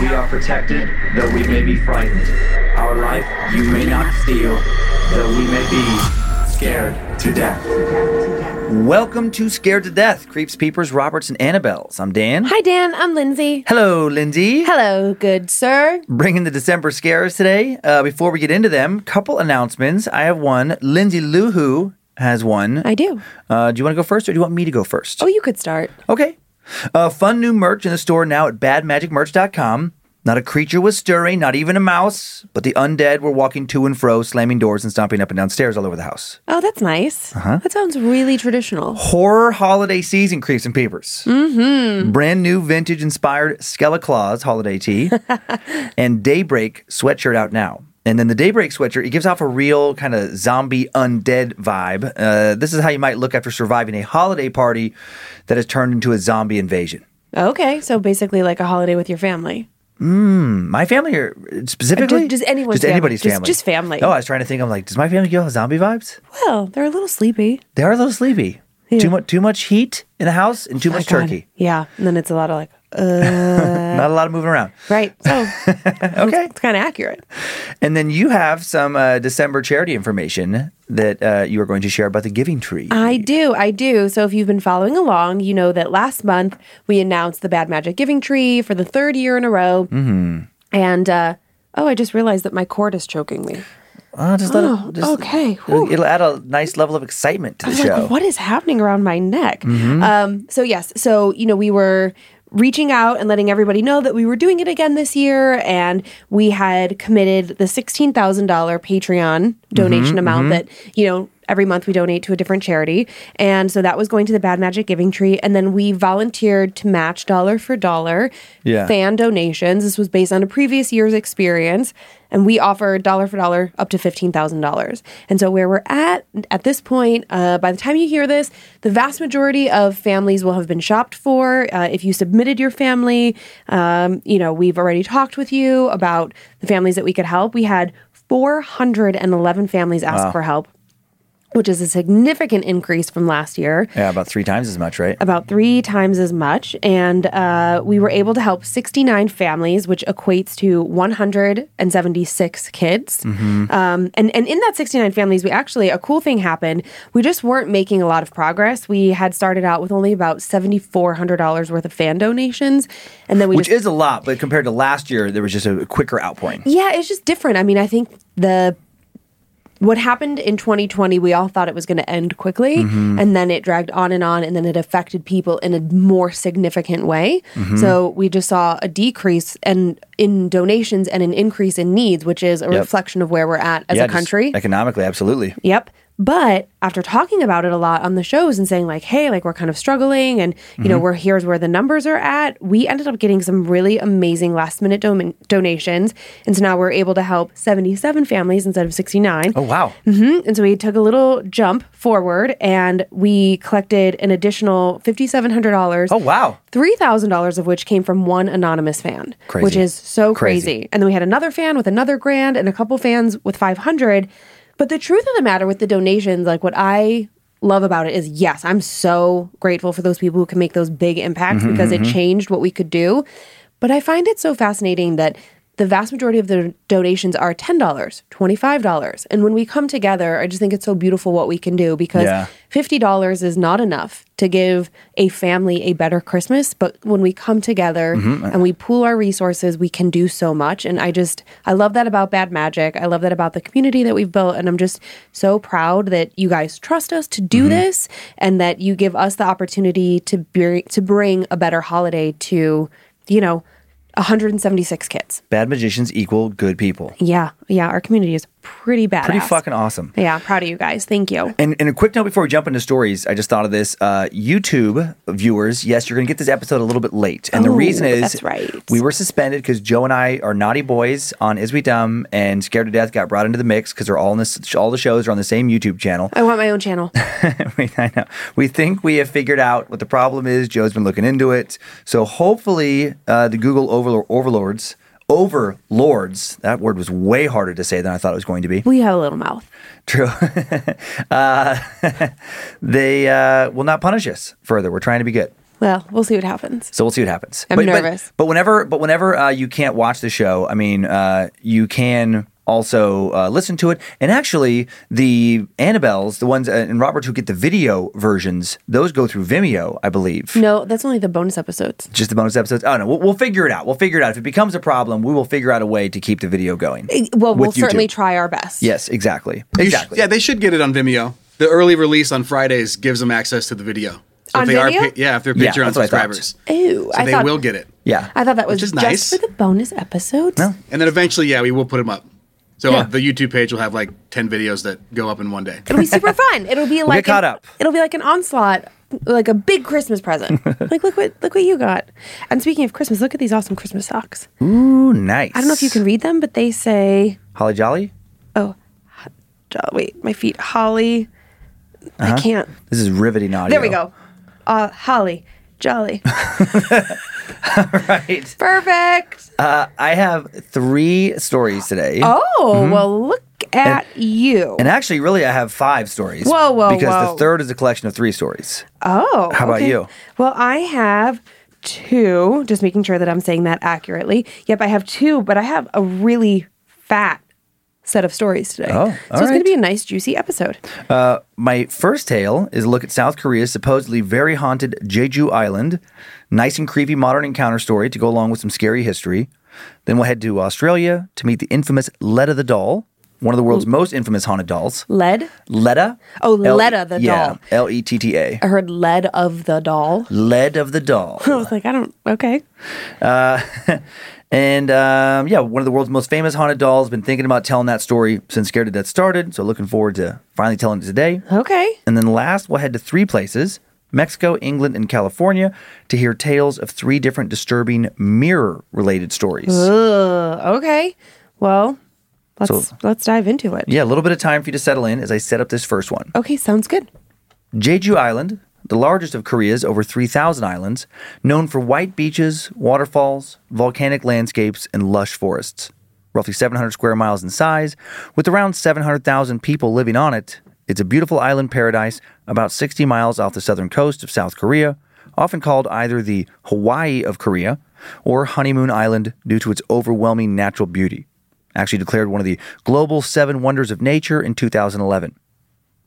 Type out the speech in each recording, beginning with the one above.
We are protected, though we may be frightened. Our life you may not steal, though we may be scared to death. Welcome to Scared to Death, Creeps, Peepers, Roberts, and Annabelles. I'm Dan. Hi, Dan. I'm Lindsay. Hello, Lindsay. Hello, good sir. Bringing the December scares today. Uh, before we get into them, couple announcements. I have one. Lindsay Luhu has one. I do. Uh, do you want to go first, or do you want me to go first? Oh, you could start. Okay. Uh, fun new merch in the store now at badmagicmerch.com. Not a creature was stirring, not even a mouse, but the undead were walking to and fro, slamming doors and stomping up and down stairs all over the house. Oh, that's nice. Uh-huh. That sounds really traditional. Horror holiday season creeps and peepers. Mm-hmm. Brand new vintage inspired Skeleclaws holiday tee and Daybreak sweatshirt out now. And then the Daybreak sweatshirt, it gives off a real kind of zombie undead vibe. Uh, this is how you might look after surviving a holiday party that has turned into a zombie invasion. Okay, so basically like a holiday with your family. Mm, my family or specifically? Just, just anyone's Just family. anybody's Just- family. just family. Oh, I was trying to think. I'm like, does my family give off zombie vibes? Well, they're a little sleepy. They are a little sleepy. Too much, too much heat in the house, and too much God. turkey. Yeah, and then it's a lot of like, uh, Not a lot of moving around. right. So Okay. it's kind of accurate. And then you have some uh, December charity information that uh, you are going to share about the Giving Tree. I do, I do. So if you've been following along, you know that last month we announced the Bad Magic Giving Tree for the third year in a row. Mm-hmm. And uh, oh, I just realized that my cord is choking me. Oh, just let Oh, it. Just, okay. It'll, it'll add a nice level of excitement to the show. like, what is happening around my neck? Mm-hmm. Um, so yes, so you know, we were reaching out and letting everybody know that we were doing it again this year, and we had committed the sixteen thousand dollar Patreon donation Mm-hmm, amount that you know. Every month we donate to a different charity. And so that was going to the Bad Magic Giving Tree. And then we volunteered to match dollar for dollar Yeah. fan donations. This was based on a previous year's experience. And we offered dollar for dollar up to $15,000. And so where we're at at this point, uh, by the time you hear this, the vast majority of families will have been shopped for. Uh, if you submitted your family, um, you know, we've already talked with you about the families that we could help. We had 411 families ask for help, which is a significant increase from last year yeah, about three times as much, right? about three times as much. And uh, we were able to help 69 families, which equates to 176 kids. Um, and, and in that 69 families, we actually, a cool thing happened. We just weren't making a lot of progress. We had started out with only about $7,400 worth of fan donations. And then we Which just. is a lot, but compared to last year, there was just a quicker outpouring. Yeah, it's just different. I mean, I think the what happened in 2020, we all thought it was going to end quickly, Mm-hmm. and then it dragged on and on, and then it affected people in a more significant way. Mm-hmm. So we just saw a decrease and in donations and an increase in needs, which is a Yep. reflection of where we're at as Yeah, a country. Economically, absolutely. Yep. But after talking about it a lot on the shows and saying like, "Hey, like we're kind of struggling, and you know, we're here's where the numbers are at," we ended up getting some really amazing last minute don- donations, and so now we're able to help 77 families instead of 69. Oh wow. Mm-hmm. And so we took a little jump forward, and we collected an additional $5,700. Oh wow. $3,000 of which came from one anonymous fan, Crazy. which is so Crazy. crazy. And then we had another fan with another grand and a couple fans with 500. But the truth of the matter with the donations, like what I love about it is yes, I'm so grateful for those people who can make those big impacts Mm-hmm, because it changed what we could do. But I find it so fascinating that the vast majority of the donations are $10, $25. And when we come together, I just think it's so beautiful what we can do because Yeah. $50 is not enough to give a family a better Christmas. But when we come together Mm-hmm. and we pool our resources, we can do so much. And I just, I love that about Bad Magic. I love that about the community that we've built. And I'm just so proud that you guys trust us to do this and that you give us the opportunity to, bring to bring a better holiday to, you know, 176 kids. Bad magicians equal good people. Yeah. Yeah. Our community is pretty badass. Pretty fucking awesome. Yeah. Proud of you guys. Thank you. And, and a quick note before we jump into stories, I just thought of this. Uh, YouTube viewers, yes, you're going to get this episode a little bit late. And the Oh, reason is that's right. we were suspended because Joe and I are naughty boys on Is We Dumb and Scared to Death got brought into the mix because they're all in this, all the shows are on the same YouTube channel. I want my own channel. we, I know. We think we have figured out what the problem is. Joe's been looking into it. So hopefully, uh, the Google overlords, overlords, that word was way harder to say than I thought it was going to be. We have a little mouth. True. uh, they uh, will not punish us further. We're trying to be good. Well, we'll see what happens. So we'll see what happens. I'm but, but- nervous. But, whenever, but whenever uh, you can't watch the show, I mean, uh, you can also uh, listen to it. And actually, the Annabelles, the ones uh, and Robert who get the video versions, those go through Vimeo, I believe. No, that's only the bonus episodes. Just the bonus episodes. Oh no, we'll, we'll figure it out. We'll figure it out. If it becomes a problem, we will figure out a way to keep the video going. Well, we'll YouTube. certainly try our best. Yes, exactly. You sh- Exactly. yeah, they should get it on Vimeo. The early release on Fridays gives them access to the video. So On if they Vimeo? are, pa- yeah, if they're Yeah, Patreon that's what I thought. subscribers, Ew, so I they thought will get it. Yeah. I thought that was Which is just nice. for the bonus episodes. No. And then eventually, yeah, we will put them up. So Yeah. the YouTube page will have like ten videos that go up in one day. It'll be super fun. It'll be like get caught an- up. It'll be like an onslaught, like a big Christmas present. like look what look what you got. And speaking of Christmas, look at these awesome Christmas socks. Ooh, nice. I don't know if you can read them, but they say, Holly Jolly. "Oh, jo- wait, my feet, Holly." I can't. This is riveting audio. There we go. Uh, Holly, jolly, Right. perfect. Uh, I have three stories today. Oh well, look at you. And actually, really, I have five stories. Whoa, whoa, Because whoa. the third is a collection of three stories. Oh, How about okay. you? Well, I have two. Just making sure that I'm saying that accurately. Yep, I have two, but I have a really fat set of stories today. Oh, so all it's going to be a nice, juicy episode. Uh, my first tale is a look at South Korea's supposedly very haunted Jeju Island. Nice and creepy modern encounter story to go along with some scary history. Then we'll head to Australia to meet the infamous Letta the doll, one of the world's most infamous haunted dolls. Lead. Letta. Oh, L- Letta the doll. yeah, doll. L E T T A. I heard lead of the doll. Lead of the doll. I was like, I don't. Okay. Uh, And um, yeah, one of the world's most famous haunted dolls. Been thinking about telling that story since Scared to Death started. So looking forward to finally telling it today. Okay. And then last, we'll head to three places Mexico, England, and California to hear tales of three different disturbing mirror related stories. Uh, okay. Well, let's So- let's dive into it. Yeah, a little bit of time for you to settle in as I set up this first one. Okay, sounds good. Jeju Island, the largest of Korea's over 3,000 islands, known for white beaches, waterfalls, volcanic landscapes, and lush forests. Roughly 700 square miles in size, with around 700,000 people living on it, it's a beautiful island paradise about 60 miles off the southern coast of South Korea, often called either the Hawaii of Korea or Honeymoon Island due to its overwhelming natural beauty. Actually declared one of the global seven wonders of nature in 2011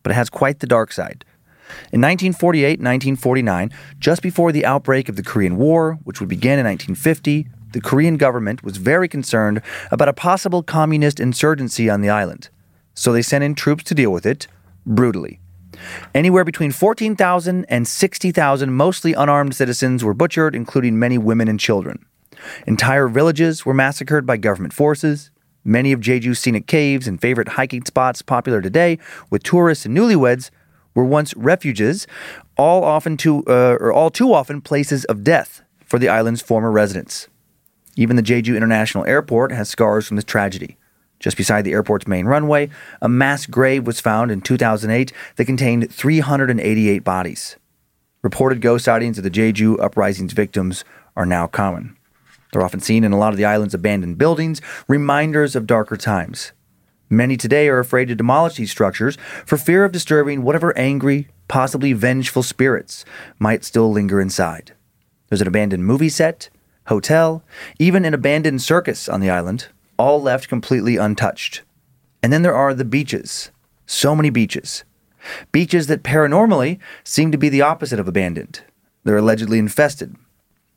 but it has quite the dark side. In 1948 1949, just before the outbreak of the Korean War, which would begin in 1950, the Korean government was very concerned about a possible communist insurgency on the island. So they sent in troops to deal with it brutally. Anywhere between 14,000 and 60,000 mostly unarmed citizens were butchered, including many women and children. Entire villages were massacred by government forces. Many of Jeju's scenic caves and favorite hiking spots popular today with tourists and newlyweds were once refuges, all often too, uh, or all too often places of death for the island's former residents. Even the Jeju International Airport has scars from this tragedy. Just beside the airport's main runway, a mass grave was found in 2008 that contained 388 bodies. Reported ghost sightings of the Jeju uprising's victims are now common. They're often seen in a lot of the island's abandoned buildings, reminders of darker times. Many today are afraid to demolish these structures for fear of disturbing whatever angry, possibly vengeful spirits might still linger inside. There's an abandoned movie set, hotel, even an abandoned circus on the island, all left completely untouched. And then there are the beaches. So many beaches. Beaches that paranormally seem to be the opposite of abandoned. They're allegedly infested.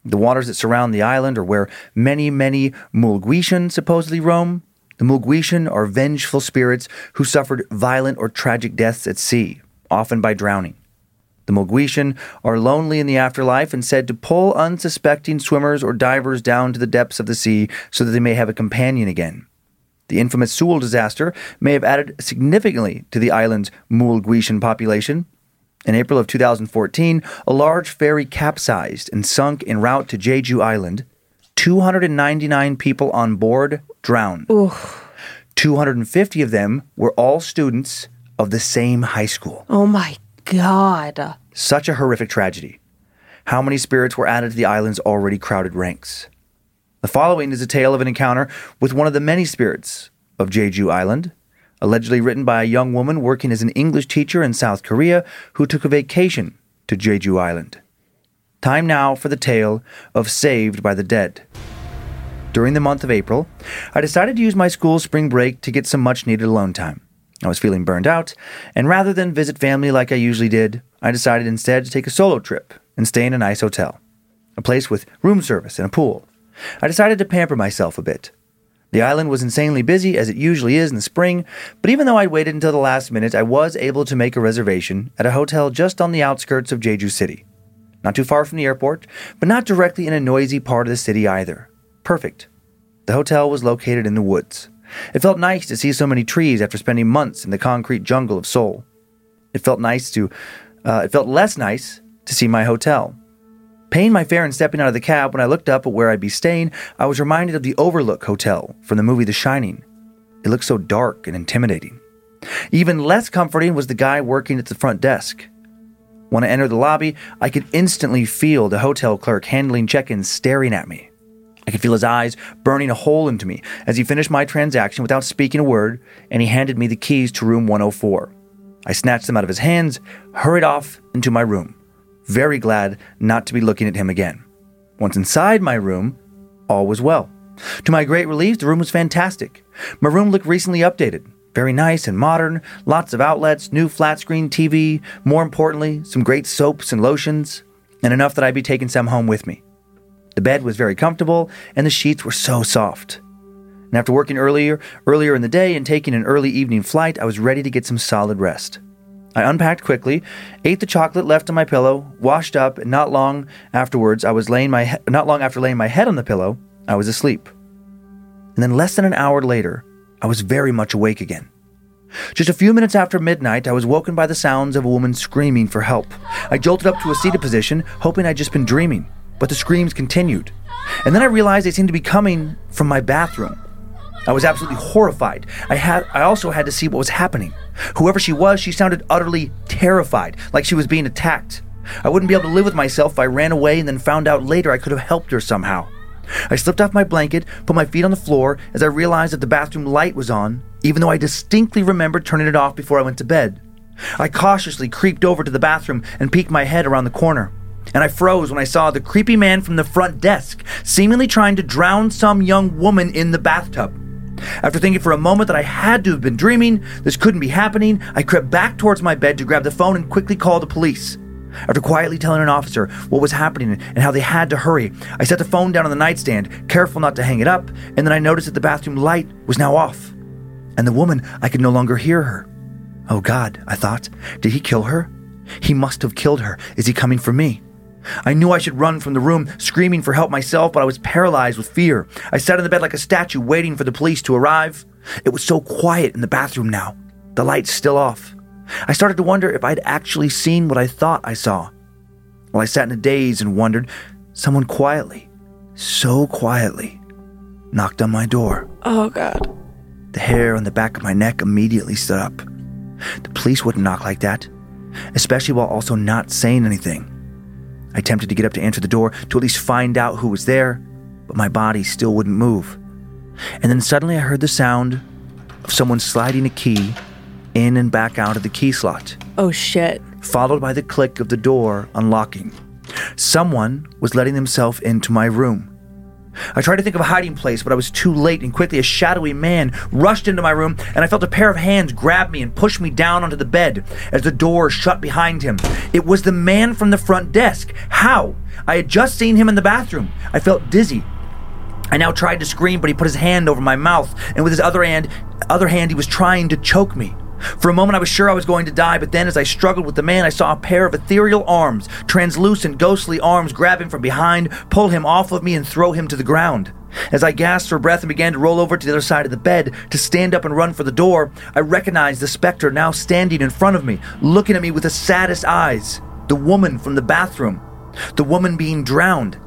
The waters that surround the island are where many, many Mulguishan supposedly roam. The Mulguishan are vengeful spirits who suffered violent or tragic deaths at sea, often by drowning. The Mulguishan are lonely in the afterlife and said to pull unsuspecting swimmers or divers down to the depths of the sea so that they may have a companion again. The infamous Sewol disaster may have added significantly to the island's Mulguishan population. In April of 2014, a large ferry capsized and sunk en route to Jeju Island. 299 people on board drowned. 250 of them were all students of the same high school. Oh my God. Such a horrific tragedy. How many spirits were added to the island's already crowded ranks? The following is a tale of an encounter with one of the many spirits of Jeju Island, allegedly written by a young woman working as an English teacher in South Korea who took a vacation to Jeju Island. Time now for the tale of Saved by the Dead. During the month of April, I decided to use my school spring break to get some much needed alone time. I was feeling burned out, and rather than visit family like I usually did, I decided instead to take a solo trip and stay in a nice hotel, a place with room service and a pool. I decided to pamper myself a bit. The island was insanely busy, as it usually is in the spring, but even though I waited until the last minute, I was able to make a reservation at a hotel just on the outskirts of Jeju City. Not too far from the airport, but not directly in a noisy part of the city either. Perfect. The hotel was located in the woods. It felt nice to see so many trees after spending months in the concrete jungle of Seoul. It felt nice to, uh, it felt less nice to see my hotel. Paying my fare and stepping out of the cab, when I looked up at where I'd be staying, I was reminded of the Overlook Hotel from the movie The Shining. It looked so dark and intimidating. Even less comforting was the guy working at the front desk. When I entered the lobby, I could instantly feel the hotel clerk handling check ins staring at me. I could feel his eyes burning a hole into me as he finished my transaction without speaking a word, and he handed me the keys to room 104. I snatched them out of his hands, hurried off into my room, very glad not to be looking at him again. Once inside my room, all was well. To my great relief, the room was fantastic. My room looked recently updated, very nice and modern, lots of outlets, new flat screen TV, more importantly, some great soaps and lotions, and enough that I'd be taking some home with me. The bed was very comfortable, and the sheets were so soft. And after working earlier, earlier in the day and taking an early evening flight, I was ready to get some solid rest. I unpacked quickly, ate the chocolate left on my pillow, washed up, and not long afterwards, I was laying my he- not long after laying my head on the pillow, I was asleep. And then less than an hour later, I was very much awake again. Just a few minutes after midnight, I was woken by the sounds of a woman screaming for help. I jolted up to a seated position, hoping I'd just been dreaming, but the screams continued. And then I realized they seemed to be coming from my bathroom. I was absolutely horrified. I had I also had to see what was happening. Whoever she was, she sounded utterly terrified, like she was being attacked. I wouldn't be able to live with myself if I ran away and then found out later I could have helped her somehow. I slipped off my blanket, put my feet on the floor as I realized that the bathroom light was on, even though I distinctly remembered turning it off before I went to bed. I cautiously creeped over to the bathroom and peeked my head around the corner. And I froze when I saw the creepy man from the front desk, seemingly trying to drown some young woman in the bathtub. After thinking for a moment that I had to have been dreaming, this couldn't be happening, I crept back towards my bed to grab the phone and quickly call the police. After quietly telling an officer what was happening and how they had to hurry, I set the phone down on the nightstand, careful not to hang it up, and then I noticed that the bathroom light was now off. And the woman, I could no longer hear her. Oh God, I thought, did he kill her? He must have killed her. Is he coming for me? I knew I should run from the room, screaming for help myself, but I was paralyzed with fear. I sat in the bed like a statue, waiting for the police to arrive. It was so quiet in the bathroom now, the lights still off. I started to wonder if I'd actually seen what I thought I saw. While I sat in a daze and wondered, someone quietly, so quietly, knocked on my door. Oh God. The hair on the back of my neck immediately stood up. The police wouldn't knock like that, especially while also not saying anything. I attempted to get up to answer the door to at least find out who was there, but my body still wouldn't move. And then suddenly I heard the sound of someone sliding a key in and back out of the key slot, Oh shit. followed by the click of the door unlocking. Someone was letting themselves into my room. I tried to think of a hiding place, but I was too late, and quickly a shadowy man rushed into my room, and I felt a pair of hands grab me and push me down onto the bed as the door shut behind him. It was the man from the front desk. How? I had just seen him in the bathroom. I felt dizzy. I now tried to scream, but he put his hand over my mouth, and with his other hand, other hand, he was trying to choke me. For a moment, I was sure I was going to die, but then, as I struggled with the man, I saw a pair of ethereal arms, translucent, ghostly arms, grab him from behind, pull him off of me, and throw him to the ground. As I gasped for breath and began to roll over to the other side of the bed to stand up and run for the door, I recognized the specter now standing in front of me, looking at me with the saddest eyes. The woman from the bathroom. The woman being drowned.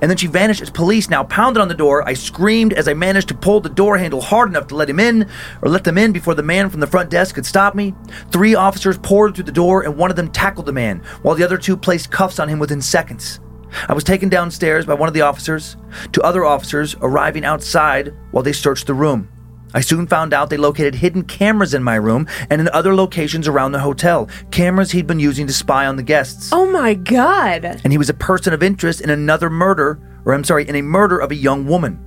And then she vanished as police now pounded on the door. I screamed as I managed to pull the door handle hard enough to let him in, or let them in before the man from the front desk could stop me. Three officers poured through the door, and one of them tackled the man, while the other two placed cuffs on him within seconds. I was taken downstairs by one of the officers, to other officers arriving outside while they searched the room. I soon found out they located hidden cameras in my room and in other locations around the hotel, cameras he'd been using to spy on the guests Oh my God. and he was a person of interest in another murder, or I'm sorry, in a murder of a young woman.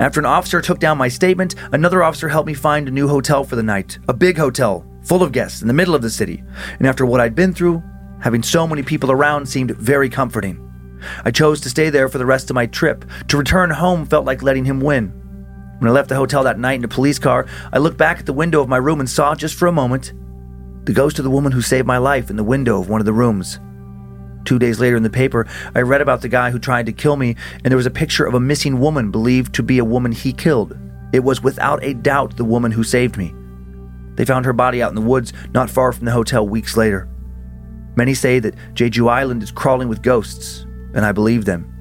After an officer took down my statement, another officer helped me find a new hotel for the night, a big hotel, full of guests in the middle of the city. And after what I'd been through, having so many people around seemed very comforting. I chose to stay there for the rest of my trip. To return home felt like letting him win. When I left the hotel that night in a police car, I looked back at the window of my room and saw, just for a moment, the ghost of the woman who saved my life in the window of one of the rooms. Two days later in the paper, I read about the guy who tried to kill me, and there was a picture of a missing woman believed to be a woman he killed. It was without a doubt the woman who saved me. They found her body out in the woods not far from the hotel weeks later. Many say that Jeju Island is crawling with ghosts, and I believe them.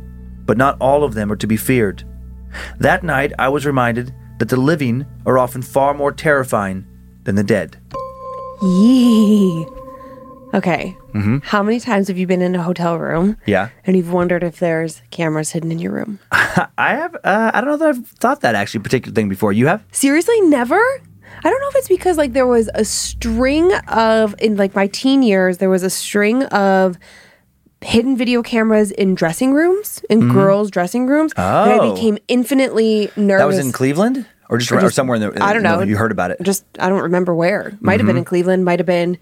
But not all of them are to be feared. That night, I was reminded that the living are often far more terrifying than the dead. Yee. Okay. Mm-hmm. How many times have you been in a hotel room Yeah. and you've wondered if there's cameras hidden in your room? I have, uh, I don't know that I've thought that actually particular thing before. You have? Seriously, never? I don't know if it's because like there was a string of in like my teen years, there was a string of hidden video cameras in dressing rooms, in girls' dressing rooms. that I Mm-hmm. Oh. became infinitely nervous. That was in Cleveland? Or just, Or or somewhere in the, I don't know. You heard about it. Just I don't remember where. Might have Mm-hmm. been in Cleveland. Might have been.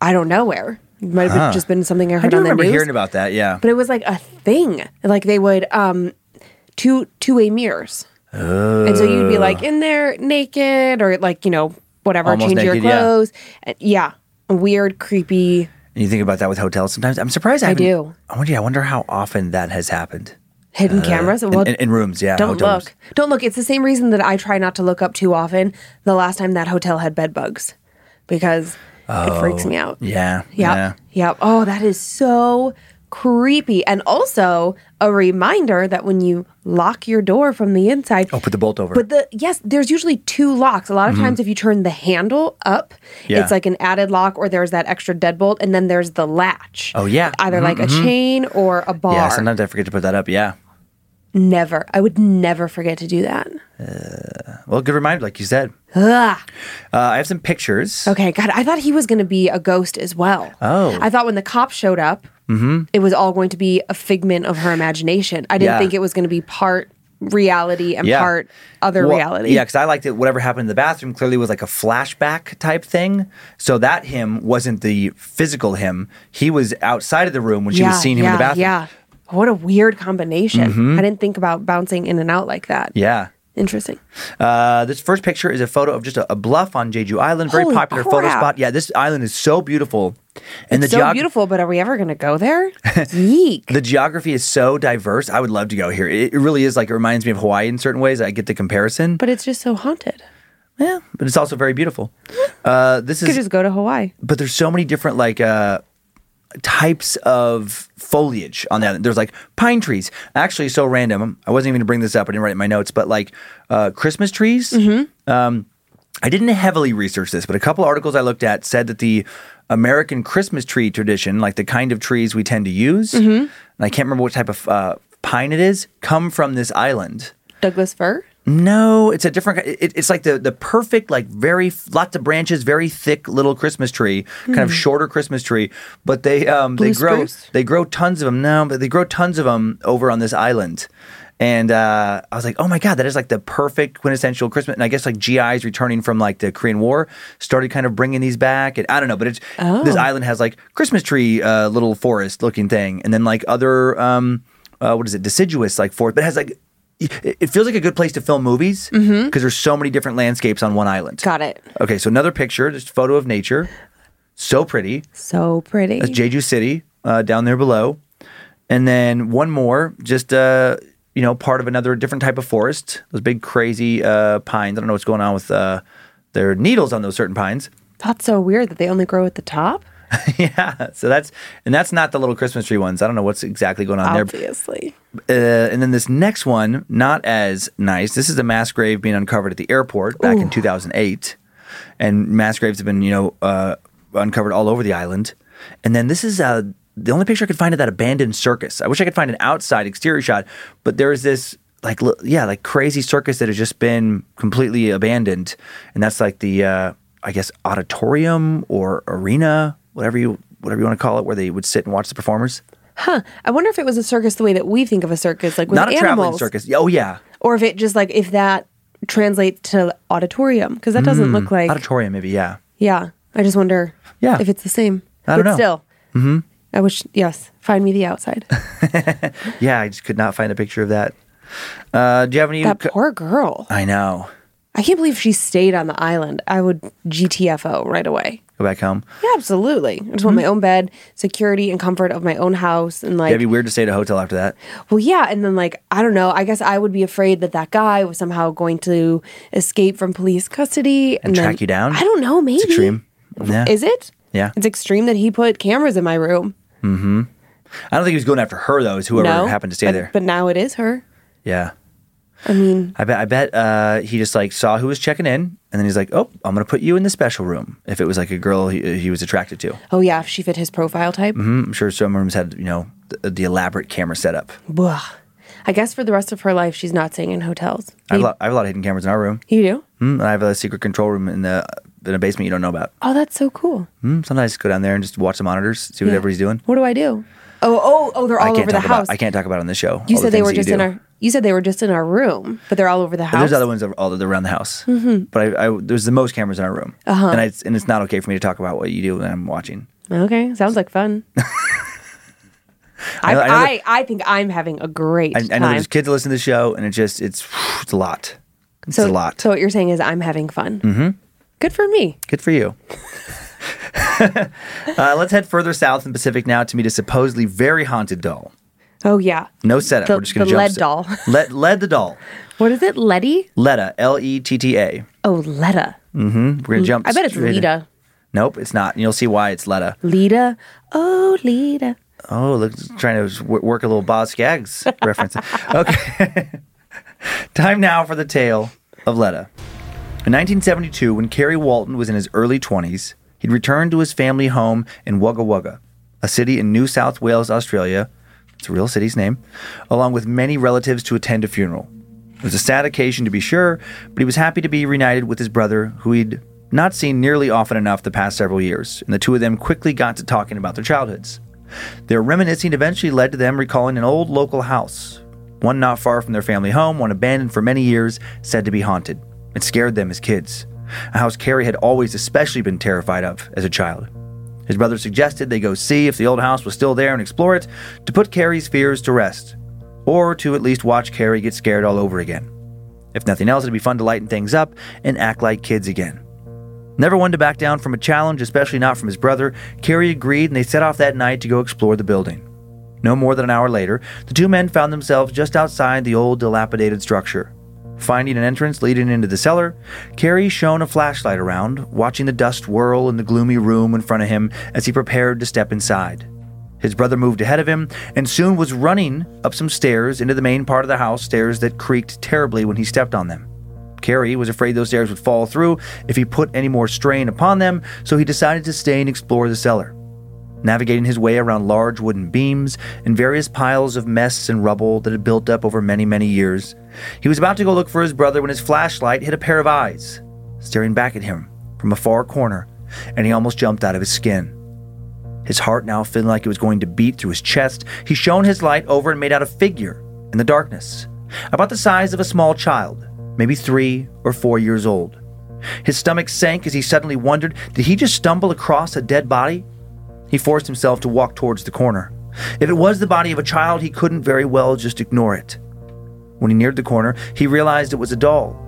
I don't know where. Might have just been something I I heard do on the remember news. hearing about that, yeah. but it was like a thing. Like they would um two two way mirrors. And so you'd be like in there naked or like, you know, whatever, Almost change your naked, yeah. clothes. And yeah. Weird, creepy. And you think about that with hotels sometimes. I'm surprised I, I do. I wonder, I wonder how often that has happened. Hidden uh, cameras. In, Well, in, in rooms, yeah. don't rooms. look. Don't look. It's the same reason that I try not to look up too often. The last time that hotel had bed bugs because it freaks oh, me out. Yeah. Yep. Yeah. Yep. Oh, that is so creepy. And also a reminder that when you lock your door from the inside, Oh, put the bolt over. But the yes, there's usually two locks. A lot of times, if you turn the handle up, Mm-hmm. Yeah. it's like an added lock, or there's that extra deadbolt, and then there's the latch. Oh, yeah. either like a chain or a bar. yeah, sometimes I forget to put that up, yeah. never. I would never forget to do that. Well, good reminder, like you said. Uh, I have some pictures. Okay, God, I thought he was going to be a ghost as well. Oh. I thought when the cops showed up, Mm-hmm. it was all going to be a figment of her imagination. I didn't Yeah. think it was going to be part reality and Yeah. part other Well, reality. Yeah, because I liked it. Whatever happened in the bathroom clearly was like a flashback type thing. So that him wasn't the physical him. He was outside of the room when she was seeing him yeah, in the bathroom. Yeah. What a weird combination. Mm-hmm. I didn't think about bouncing in and out like that. Yeah. Interesting. Uh, this first picture is a photo of just a, a bluff on Jeju Island, very Holy popular photo spot. Yeah, this island is so beautiful, and it's the so geog- beautiful, but are we ever going to go there? Yeek. The geography is so diverse. I would love to go here. It, it really is like it reminds me of Hawaii in certain ways. I get the comparison, but it's just so haunted. yeah, but it's also very beautiful. Uh, this You could is, just go to Hawaii. but there's so many different like uh, types of foliage on that. There's like pine trees. Actually, so random. I wasn't even going to bring this up. I didn't write it in my notes, but like uh, Christmas trees. Um, I didn't heavily research this, but a couple articles I looked at said that the American Christmas tree tradition, like the kind of trees we tend to use, and I can't remember what type of uh, pine it is, come from this island. Douglas fir. No, it's a different. It, it's like the the perfect, like very lots of branches, very thick little Christmas tree, kind of shorter Christmas tree. But they um they Hmm. Grow spruce? they grow tons of them. No, but they grow tons of them over on this island. And uh, I was like, oh my god, that is like the perfect quintessential Christmas. And I guess like GIs returning from like the Korean War started kind of bringing these back. And I don't know, but it's this Oh. island has like Christmas tree uh, little forest looking thing, and then like other um uh, what is it deciduous like forest, but it has like it feels like a good place to film movies because there's so many different landscapes on one island. Mm-hmm. Got it. Okay, so another picture, just a photo of nature. So pretty. So pretty. That's Jeju City uh, down there below. And then one more, just uh, you know, part of another different type of forest. Those big crazy uh, pines. I don't know what's going on with uh, their needles on those certain pines. That's so weird that they only grow at the top. yeah. So that's and that's not the little Christmas tree ones. I don't know what's exactly going on there. Obviously. uh, and then this next one, not as nice. This is a mass grave being uncovered at the airport back in 2008, and mass graves have been, you know, uh, uncovered all over the island. And then this is uh, the only picture I could find of that abandoned circus. I wish I could find an outside exterior shot, but there is this like yeah, like crazy circus that has just been completely abandoned, and that's like the uh, I guess auditorium or arena, whatever you whatever you want to call it, where they would sit and watch the performers. Huh. I wonder if it was a circus the way that we think of a circus, like with Not a traveling circus. Oh yeah, Or if it just like if that translates to auditorium, because that doesn't look like auditorium maybe. Yeah. Yeah. I just wonder Yeah. if it's the same. I don't but know. still. Mm-hmm. I wish yes. Find me the outside. Yeah, I just could not find a picture of that. Uh, do you have any? that poor girl. I know. I can't believe she stayed on the island. I would GTFO right away. Go back home. Yeah, absolutely. I just want my own bed, security and comfort of my own house, and like, It'd be weird to stay at a hotel after that. well, yeah, and then like, I don't know. I guess I would be afraid that that guy was somehow going to escape from police custody and, track then- you down? I don't know. Maybe It's extreme. Yeah. Is it? Yeah. It's extreme that he put cameras in my room. Mhm. I don't think he was going after her though. It's whoever no, happened to stay but, there. But now it is her. yeah. I mean, I bet. I bet uh, he just like saw who was checking in, and then he's like, "Oh, I'm gonna put you in the special room." If it was like a girl he, he was attracted to, oh yeah, if she fit his profile type. Mhm. I'm sure some rooms had you know the, the elaborate camera setup. Blah. I guess for the rest of her life, she's not staying in hotels. I have, a lot, I have a lot of hidden cameras in our room. you do? Mm, I have a secret control room in the in a basement you don't know about. Oh, that's so cool. Mm, sometimes I just go down there and just watch the monitors, see what Yeah. everybody's doing. What do I do? Oh, oh, oh! They're all over the house. about. I can't talk about it on this show. You all the said they were just in our. You said they were just in our room, but they're all over the house. There's other ones all around the house, mm-hmm. but I, I, there's the most cameras in our room, uh-huh. and, I, and it's not okay for me to talk about what you do when I'm watching. Okay, sounds like fun. I, I I, I, think I'm having a great I, time. I know there's kids that listen to the show, and it just it's it's a lot. It's so, a lot. So what you're saying is I'm having fun. Mm-hmm. Good for me. Good for you. uh, let's head further south in Pacific now to meet a supposedly very haunted doll. Oh yeah. No setup. The- We're just going to the jump. lead st- doll. Led, led the doll. What is it? Letty? Letta. L E T T A. Oh, Letta. Mm-hmm. We're going to jump. I bet it's straight in. Lita. Nope, it's not. And you'll see why it's Letta. Lita. Oh, Lita. Oh, look, trying to work a little Boz Scaggs reference. Okay. Time now for the tale of Letta. In 1972, when Kerry Walton was in his early 20s, he'd returned to his family home in Wagga Wagga, a city in New South Wales, Australia. It's a real city's name, along with many relatives to attend a funeral. It was a sad occasion to be sure, but he was happy to be reunited with his brother, who he'd not seen nearly often enough the past several years, and the two of them quickly got to talking about their childhoods. Their reminiscing eventually led to them recalling an old local house, one not far from their family home, one abandoned for many years, said to be haunted. It scared them as kids, a house Kerry had always especially been terrified of as a child. His brother suggested they go see if the old house was still there and explore it to put Kerry's fears to rest, or to at least watch Kerry get scared all over again. If nothing else, it'd be fun to lighten things up and act like kids again. Never one to back down from a challenge, especially not from his brother, Kerry agreed and they set off that night to go explore the building. No more than an hour later, the two men found themselves just outside the old dilapidated structure. Finding an entrance leading into the cellar, Kerry shone a flashlight around, watching the dust whirl in the gloomy room in front of him as he prepared to step inside. His brother moved ahead of him and soon was running up some stairs into the main part of the house, stairs that creaked terribly when he stepped on them. Kerry was afraid those stairs would fall through if he put any more strain upon them, so he decided to stay and explore the cellar. Navigating his way around large wooden beams and various piles of mess and rubble that had built up over many, many years, he was about to go look for his brother when his flashlight hit a pair of eyes, staring back at him from a far corner, and he almost jumped out of his skin. His heart now feeling like it was going to beat through his chest, he shone his light over and made out a figure in the darkness, about the size of a small child, maybe three or four years old. His stomach sank as he suddenly wondered did he just stumble across a dead body? He forced himself to walk towards the corner. If it was the body of a child, he couldn't very well just ignore it. When he neared the corner, he realized it was a doll.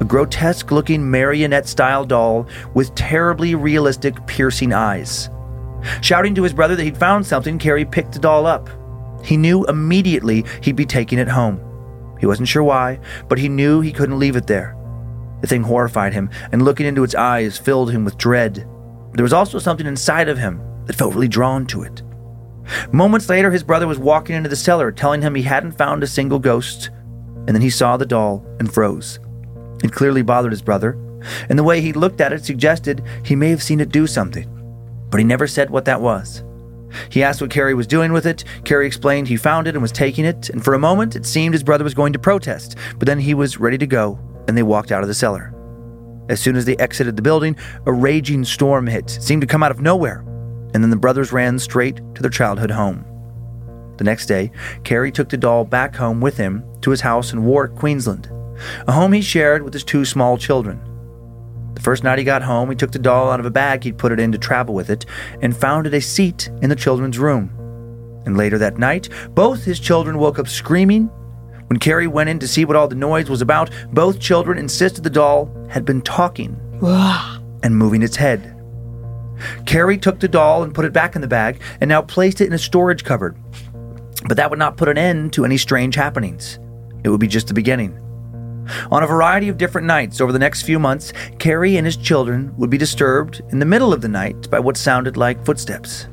A grotesque looking marionette style doll with terribly realistic, piercing eyes. Shouting to his brother that he'd found something, Kerry picked the doll up. He knew immediately he'd be taking it home. He wasn't sure why, but he knew he couldn't leave it there. The thing horrified him, and looking into its eyes filled him with dread. There was also something inside of him that felt really drawn to it. Moments later, his brother was walking into the cellar, telling him he hadn't found a single ghost, and then he saw the doll and froze. It clearly bothered his brother, and the way he looked at it suggested he may have seen it do something, but he never said what that was. He asked what Kerry was doing with it. Kerry explained he found it and was taking it, and for a moment it seemed his brother was going to protest, but then he was ready to go, and they walked out of the cellar. As soon as they exited the building, a raging storm hit, seemed to come out of nowhere, and then the brothers ran straight to their childhood home. The next day, Kerry took the doll back home with him to his house in Warwick, Queensland, a home he shared with his two small children. The first night he got home, he took the doll out of a bag he'd put it in to travel with it and found it a seat in the children's room. And later that night, both his children woke up screaming. When Kerry went in to see what all the noise was about, both children insisted the doll had been talking and moving its head. Kerry took the doll and put it back in the bag and now placed it in a storage cupboard. But that would not put an end to any strange happenings. It would be just the beginning. On a variety of different nights over the next few months, Kerry and his children would be disturbed in the middle of the night by what sounded like footsteps.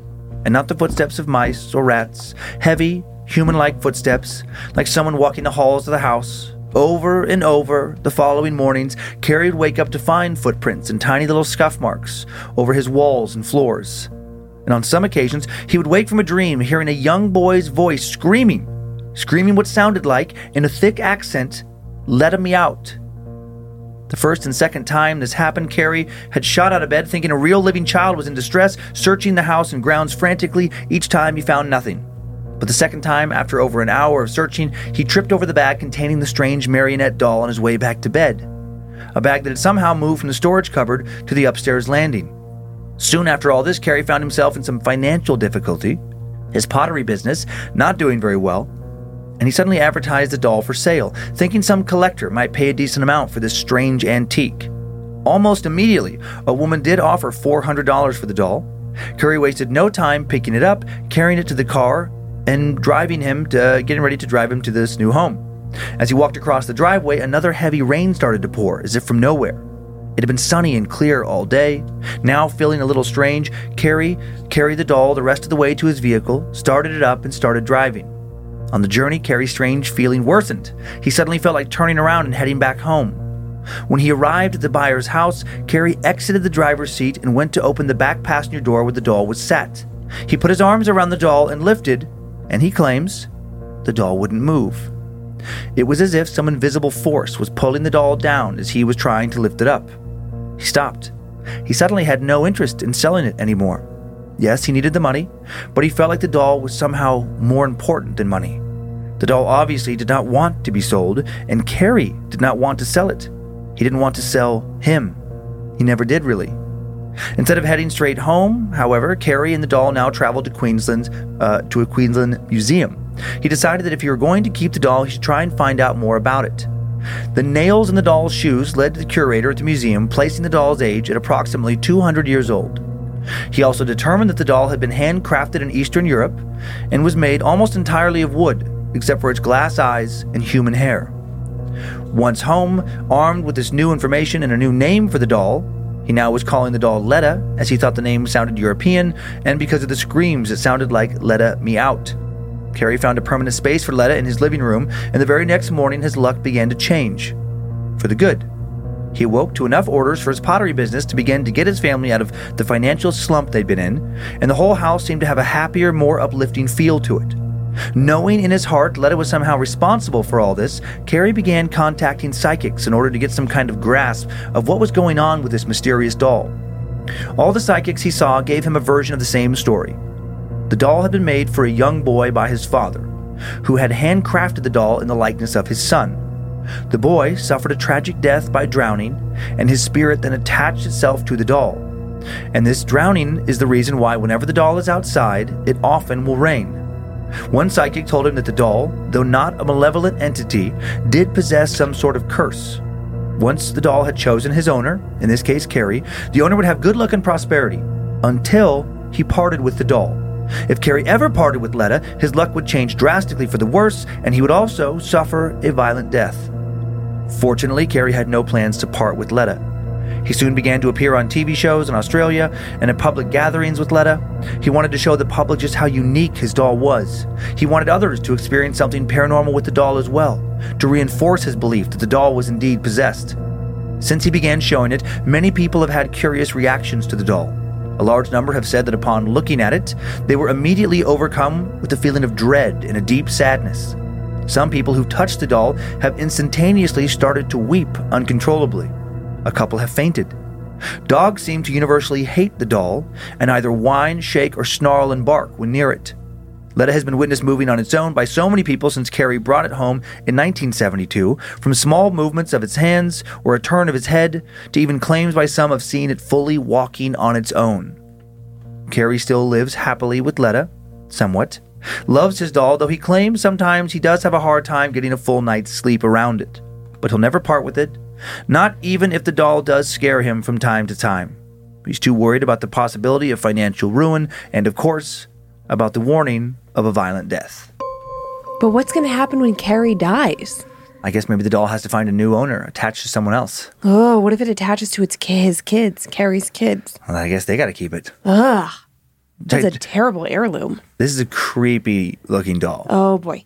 And not the footsteps of mice or rats, heavy, human like footsteps, like someone walking the halls of the house. Over and over the following mornings, Kerry would wake up to find footprints and tiny little scuff marks over his walls and floors. And on some occasions, he would wake from a dream hearing a young boy's voice screaming, screaming what sounded like, in a thick accent, Let me out. The first and second time this happened, Kerry had shot out of bed thinking a real living child was in distress, searching the house and grounds frantically. Each time he found nothing. But the second time, after over an hour of searching, he tripped over the bag containing the strange marionette doll on his way back to bed. A bag that had somehow moved from the storage cupboard to the upstairs landing. Soon after all this, Kerry found himself in some financial difficulty, his pottery business not doing very well, and he suddenly advertised the doll for sale, thinking some collector might pay a decent amount for this strange antique. Almost immediately, a woman did offer $400 for the doll. Kerry wasted no time picking it up, carrying it to the car, and driving him to getting ready to drive him to this new home. As he walked across the driveway, another heavy rain started to pour, as if from nowhere. It had been sunny and clear all day. Now, feeling a little strange, Kerry carried the doll the rest of the way to his vehicle, started it up, and started driving. On the journey, Kerry's strange feeling worsened. He suddenly felt like turning around and heading back home. When he arrived at the buyer's house, Kerry exited the driver's seat and went to open the back passenger door where the doll was set. He put his arms around the doll and lifted, and he claims the doll wouldn't move. It was as if some invisible force was pulling the doll down as he was trying to lift it up. He stopped. He suddenly had no interest in selling it anymore. Yes, he needed the money, but he felt like the doll was somehow more important than money. The doll obviously did not want to be sold, and Kerry did not want to sell it. He didn't want to sell him. He never did, really. Instead of heading straight home, however, Kerry and the doll now traveled to Queensland, uh, to a Queensland museum. He decided that if he were going to keep the doll, he should try and find out more about it. The nails in the doll's shoes led to the curator at the museum placing the doll's age at approximately 200 years old. He also determined that the doll had been handcrafted in Eastern Europe and was made almost entirely of wood, except for its glass eyes and human hair. Once home, armed with this new information and a new name for the doll, he now was calling the doll Letta, as he thought the name sounded European, and because of the screams, it sounded like Letta me out. Kerry found a permanent space for Letta in his living room, and the very next morning his luck began to change. For the good. He awoke to enough orders for his pottery business to begin to get his family out of the financial slump they'd been in, and the whole house seemed to have a happier, more uplifting feel to it. Knowing in his heart Letta was somehow responsible for all this, Kerry began contacting psychics in order to get some kind of grasp of what was going on with this mysterious doll. All the psychics he saw gave him a version of the same story. The doll had been made for a young boy by his father, who had handcrafted the doll in the likeness of his son. The boy suffered a tragic death by drowning, and his spirit then attached itself to the doll. And this drowning is the reason why, whenever the doll is outside, it often will rain. One psychic told him that the doll, though not a malevolent entity, did possess some sort of curse. Once the doll had chosen his owner, in this case Kerry, the owner would have good luck and prosperity until he parted with the doll. If Kerry ever parted with Letta, his luck would change drastically for the worse, and he would also suffer a violent death. Fortunately, Kerry had no plans to part with Letta. He soon began to appear on TV shows in Australia and at public gatherings with Letta. He wanted to show the public just how unique his doll was. He wanted others to experience something paranormal with the doll as well, to reinforce his belief that the doll was indeed possessed. Since he began showing it, many people have had curious reactions to the doll. A large number have said that upon looking at it, they were immediately overcome with a feeling of dread and a deep sadness. Some people who've touched the doll have instantaneously started to weep uncontrollably. A couple have fainted. Dogs seem to universally hate the doll and either whine, shake, or snarl and bark when near it. Letta has been witnessed moving on its own by so many people since Kerry brought it home in 1972, from small movements of its hands or a turn of its head to even claims by some of seeing it fully walking on its own. Kerry still lives happily with Letta, somewhat, loves his doll, though he claims sometimes he does have a hard time getting a full night's sleep around it. But he'll never part with it, not even if the doll does scare him from time to time. He's too worried about the possibility of financial ruin and, of course, about the warning of a violent death. But what's going to happen when Kerry dies? I guess maybe the doll has to find a new owner attached to someone else. Oh, what if it attaches to its ki- his kids, Kerry's kids? Well, I guess they got to keep it. Ugh. That's a terrible heirloom. This is a creepy looking doll. Oh boy.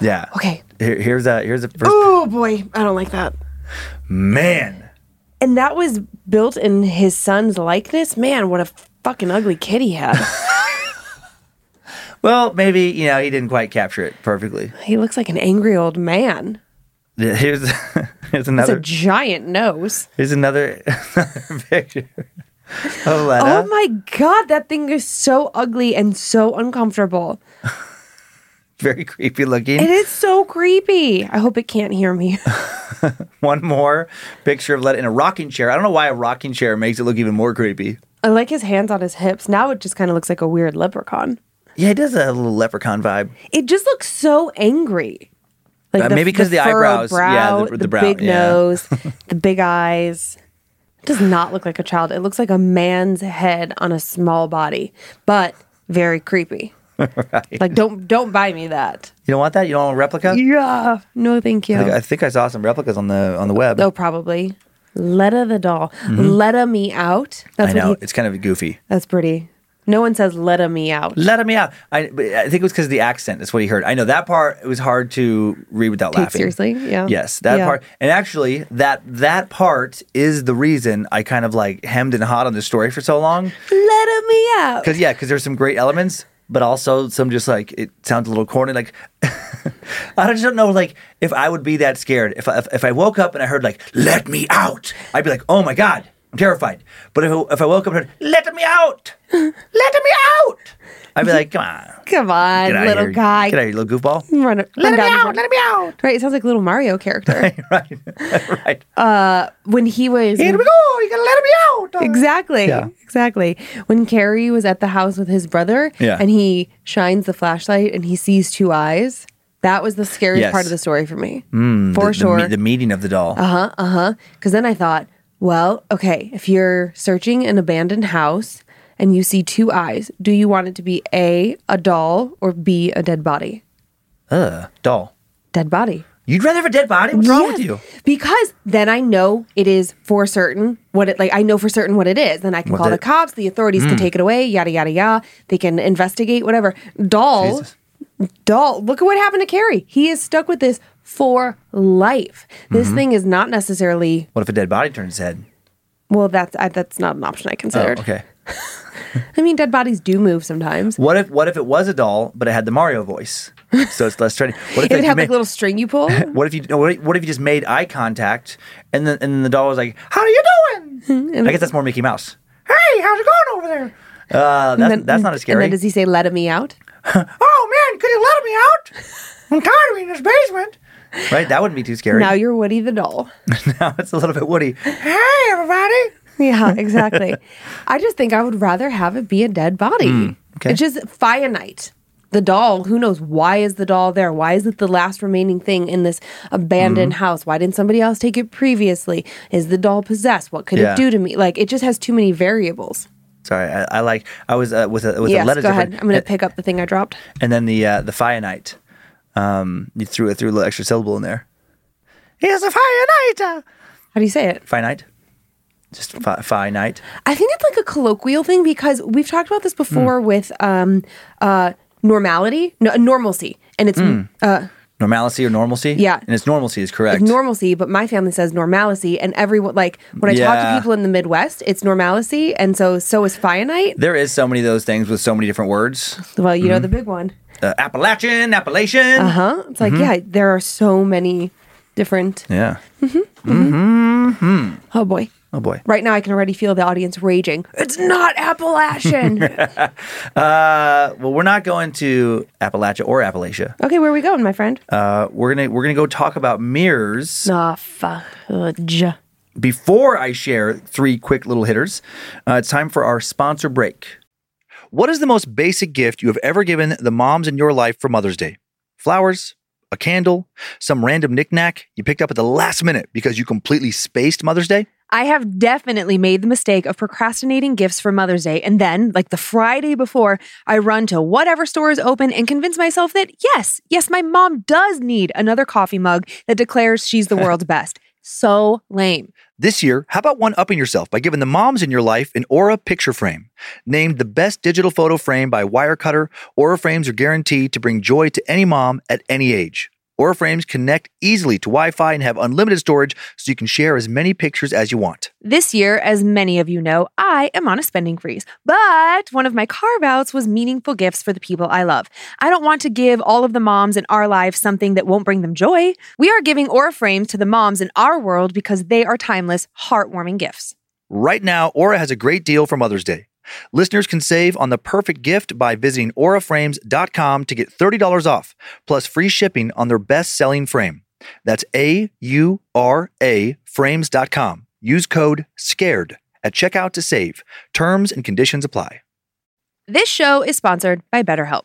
Yeah. Okay. Here, here's a here's the first. Oh boy, I don't like that. Man. And that was built in his son's likeness. Man, what a fucking ugly kid he had. Well, maybe you know he didn't quite capture it perfectly. he looks like an angry old man. Here's here's another It's a giant nose. here's another, another picture Oh my god, that thing is so ugly and so uncomfortable. Very creepy looking. It is so creepy. I hope it can't hear me. One more picture of Letta in a rocking chair. I don't know why a rocking chair makes it look even more creepy. I like his hands on his hips. Now it just kind of looks like a weird leprechaun. Yeah, it does have a little leprechaun vibe. It just looks so angry. Like Uh, maybe 'cause the furrowed eyebrows. Yeah, brow, the- the brow, big yeah. nose, the big eyes. It does not look like a child. It looks like a man's head on a small body, but very creepy. Like don't don't buy me that. You don't want that? You don't want a replica? Yeah, no, thank you. I, think, I think I saw some replicas on the on the web. oh, probably. Letta the doll. Letta me out. That's Mm-hmm. I know he, it's kind of goofy. that's pretty. No one says Letta me out. Let me out. I, I think it was because of the accent. That's what he heard. I know that part. It was hard to read without Take laughing. seriously, yeah. Yes, that Yeah. part. And actually, that that part is the reason I kind of like hemmed and hawed on this story for so long. Letta me out. Because yeah, because there's some great elements, but also some just like it sounds a little corny. Like I just don't know. Like if I would be that scared, if I, if, if I woke up and I heard like "Let me out," I'd be like, "Oh my god." I'm terrified. But if, I- if I woke up and heard, let me out! Let me out! I'd be like, come on. Come on, Get out little here. guy. Get out here, little goofball. Run, run Let me down the out! Let me out! Right, it sounds like a little Mario character. right. right. Uh when he was Here we go. You gotta let me out. exactly, Yeah. exactly. When Kerry was at the house with his brother, Yeah. and he shines the flashlight and he sees two eyes. That was the scariest Yes. part of the story for me. for The- the sure. The, meeting of the doll. Uh huh. Uh huh. Because then I thought, well, okay, if you're searching an abandoned house and you see two eyes, do you want it to be A, a doll, or B, a dead body? Uh, doll. Dead body. You'd rather have a dead body? What's wrong with you? Because then I know it is for certain what it like. I know for certain what it is. Then I can What call the- the cops. The authorities Hmm. can take it away. Yada yada yada. They can investigate whatever. Doll, Jesus. doll. Look at what happened to Kerry. He is stuck with this for life. This Mm-hmm. thing is not necessarily. What if a dead body turns head? Well, that's I, that's not an option I Oh, considered. okay. I mean, dead bodies do move sometimes. What if what if it was a doll, but it had the Mario voice? So it's less threatening. What It you have made- like a little string you pull. What if you what if you just made eye contact and then and then the doll was like, "How are you doing?" I guess that's more Mickey Mouse. Hey, how's it going over there? Uh, that's, then- that's not as scary. And then does he say, "Let me out"? oh man, could you let me out? I'm tired of being in this basement. Right, that wouldn't be too scary. Now you're Woody the doll. now it's a little bit Woody. Hey, everybody. Yeah, exactly. I just think I would rather have it be a dead body. Hmm, okay. It's just Fianite. The doll, who knows? Why is the doll there? Why is it the last remaining thing in this abandoned Mm-hmm. house? Why didn't somebody else take it previously? Is the doll possessed? What could Yeah. it do to me? Like, it just has too many variables. Sorry, I, I like. I was uh, with a with yes, a letter. go ahead. I'm going to pick up the thing I dropped. and then the uh, the Fianite. Um, you threw it threw a little extra syllable in there. Here's a Fianite. How do you say it? Finite. Just fi- finite. I think it's like a colloquial thing because we've talked about this before Hmm. with um, uh, normality, no, normalcy, and it's Hmm. uh, Normalcy or normalcy? Yeah. And it's normalcy is correct. normalcy, but my family says normalcy, and everyone like when I talk Yeah. to people in the Midwest, it's normalcy, and so so is Fianite. there is so many of those things with so many different words. Well, you know Mm-hmm. the big one, Uh, Appalachian, Appalachian. uh huh. It's like Mm-hmm. yeah, there are so many different. Yeah. Oh boy. Oh boy. Right now, I can already feel the audience raging. It's not Appalachian. Uh, well, we're not going to Appalachia or Appalachia. okay, where are we going, my friend? Uh, we're gonna we're gonna go talk about mirrors. Ah, fudge. Before I share three quick little hitters, uh, it's time for our sponsor break. What is the most basic gift you have ever given the moms in your life for Mother's Day? Flowers, a candle, some random knickknack you picked up at the last minute because you completely spaced Mother's Day? I have definitely made the mistake of procrastinating gifts for Mother's Day. And then, like the Friday before, I run to whatever store is open and convince myself that, yes, yes, my mom does need another coffee mug that declares she's the world's best. So lame. This year, how about one upping yourself by giving the moms in your life an Aura picture frame? Named the best digital photo frame by Wirecutter, Aura frames are guaranteed to bring joy to any mom at any age. Aura frames connect easily to Wi Fi and have unlimited storage so you can share as many pictures as you want. This year, as many of you know, I am on a spending freeze. But one of my carve outs was meaningful gifts for the people I love. I don't want to give all of the moms in our lives something that won't bring them joy. We are giving Aura frames to the moms in our world because they are timeless, heartwarming gifts. Right now, Aura has a great deal for Mother's Day. Listeners can save on the perfect gift by visiting auraframes.com to get $30 off, plus free shipping on their best selling frame. That's A U R A frames.com. Use code SCARED at checkout to save. Terms and conditions apply. This show is sponsored by BetterHelp.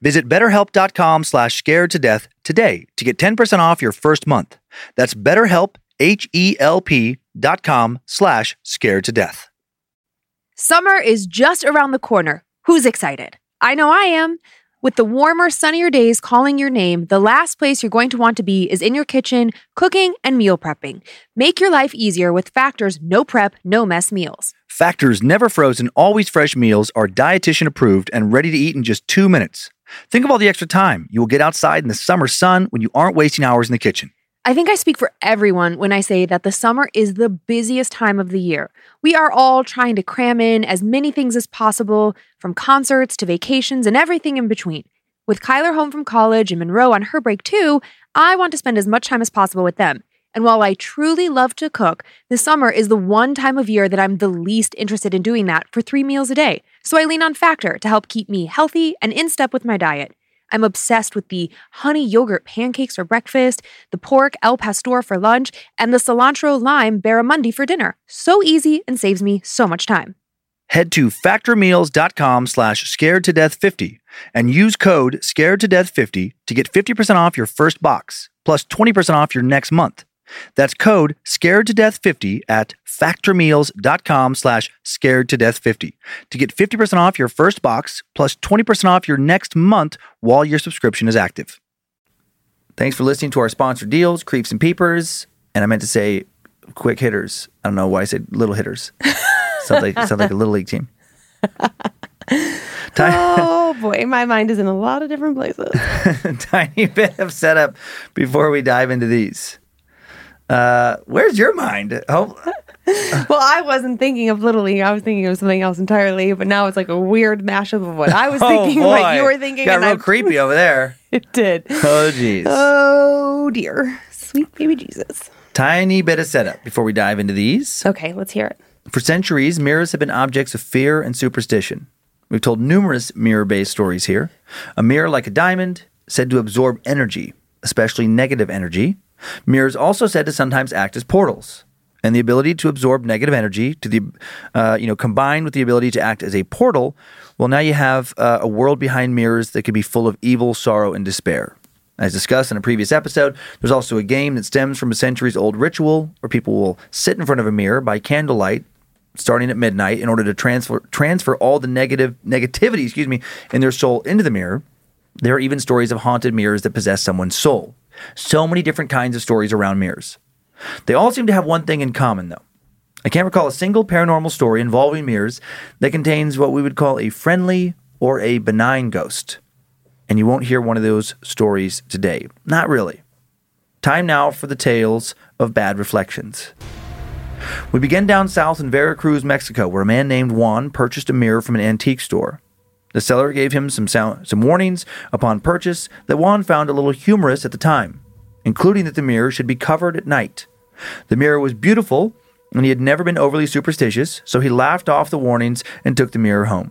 Visit betterhelp.com slash scared to death today to get 10% off your first month. That's betterhelp, H-E-L-P dot com slash scared to death. Summer is just around the corner. Who's excited? I know I am. With the warmer, sunnier days calling your name, the last place you're going to want to be is in your kitchen, cooking and meal prepping. Make your life easier with Factor's no prep, no mess meals. Factor's never frozen, always fresh meals are dietitian approved and ready to eat in just two minutes. Think of all the extra time you will get outside in the summer sun when you aren't wasting hours in the kitchen. I think I speak for everyone when I say that the summer is the busiest time of the year. We are all trying to cram in as many things as possible, from concerts to vacations and everything in between. With Kyler home from college and Monroe on her break too, I want to spend as much time as possible with them. And while I truly love to cook, the summer is the one time of year that I'm the least interested in doing that for three meals a day. So I lean on Factor to help keep me healthy and in step with my diet. I'm obsessed with the honey yogurt pancakes for breakfast, the pork El Pastor for lunch, and the cilantro lime barramundi for dinner. So easy and saves me so much time. Head to factormeals.com slash scared to death 50 and use code scared to death 50 to get 50% off your first box plus 20% off your next month. That's code scared to death 50 at factormeals.com slash scared to death 50 to get 50% off your first box plus 20% off your next month while your subscription is active. Thanks for listening to our sponsored deals, Creeps and Peepers. And I meant to say quick hitters. I don't know why I said little hitters. sounds like sounds like a little league team. Ti- Oh boy, my mind is in a lot of different places. tiny bit of setup before we dive into these. Uh, where's your mind? Oh, well, I wasn't thinking of Little League. I was thinking of something else entirely, but now it's like a weird mashup of what I was thinking, oh what you were thinking. Got real I- creepy over there. It did. Oh, jeez. Oh dear. Sweet baby Jesus. Tiny bit of setup before we dive into these. Okay, let's hear it. For centuries, mirrors have been objects of fear and superstition. We've told numerous mirror based stories here. A mirror, like a diamond, said to absorb energy, especially negative energy. Mirrors also said to sometimes act as portals. And the ability to absorb negative energy, to the, uh, you know, combined with the ability to act as a portal, well, now you have uh, a world behind mirrors that could be full of evil, sorrow, and despair. As discussed in a previous episode, there's also a game that stems from a centuries old ritual where people will sit in front of a mirror by candlelight starting at midnight in order to transfer transfer all the negative negativity, excuse me, in their soul into the mirror. There are even stories of haunted mirrors that possess someone's soul. So many different kinds of stories around mirrors. They all seem to have one thing in common though. I can't recall a single paranormal story involving mirrors that contains what we would call a friendly or a benign ghost. And you won't hear one of those stories today. Not really. Time now for the tales of bad reflections. We begin down south in Veracruz, Mexico, where a man named Juan purchased a mirror from an antique store. The seller gave him some sound, some warnings upon purchase that Juan found a little humorous at the time, including that the mirror should be covered at night. The mirror was beautiful, and he had never been overly superstitious, so he laughed off the warnings and took the mirror home.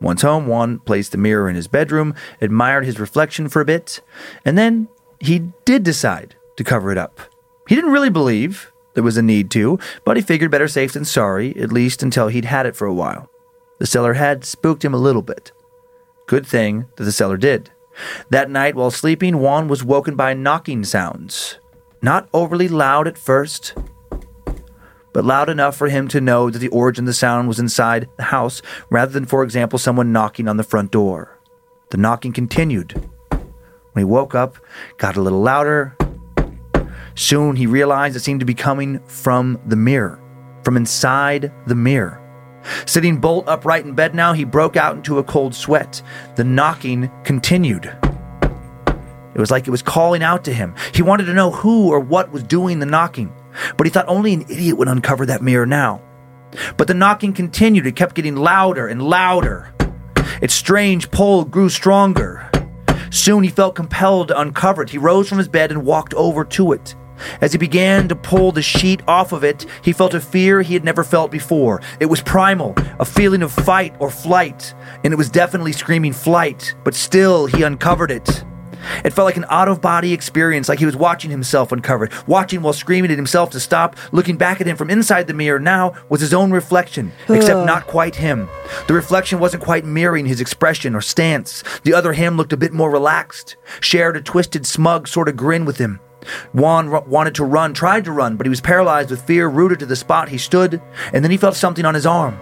Once home, Juan placed the mirror in his bedroom, admired his reflection for a bit, and then he did decide to cover it up. He didn't really believe there was a need to, but he figured better safe than sorry, at least until he'd had it for a while. The seller had spooked him a little bit. Good thing that the seller did. That night, while sleeping, Juan was woken by knocking sounds. Not overly loud at first, but loud enough for him to know that the origin of the sound was inside the house rather than, for example, someone knocking on the front door. The knocking continued. When he woke up, got a little louder. Soon he realized it seemed to be coming from the mirror, from inside the mirror. Sitting bolt upright in bed now, he broke out into a cold sweat. The knocking continued. It was like it was calling out to him. He wanted to know who or what was doing the knocking, but he thought only an idiot would uncover that mirror now. But the knocking continued. It kept getting louder and louder. Its strange pull grew stronger. Soon he felt compelled to uncover it. He rose from his bed and walked over to it. As he began to pull the sheet off of it, he felt a fear he had never felt before. It was primal, a feeling of fight or flight, and it was definitely screaming flight, but still he uncovered it. It felt like an out of body experience, like he was watching himself uncovered, watching while screaming at himself to stop. Looking back at him from inside the mirror now was his own reflection, except not quite him. The reflection wasn't quite mirroring his expression or stance. The other him looked a bit more relaxed, shared a twisted, smug sort of grin with him. Juan r- wanted to run, tried to run, but he was paralyzed with fear, rooted to the spot he stood, and then he felt something on his arm.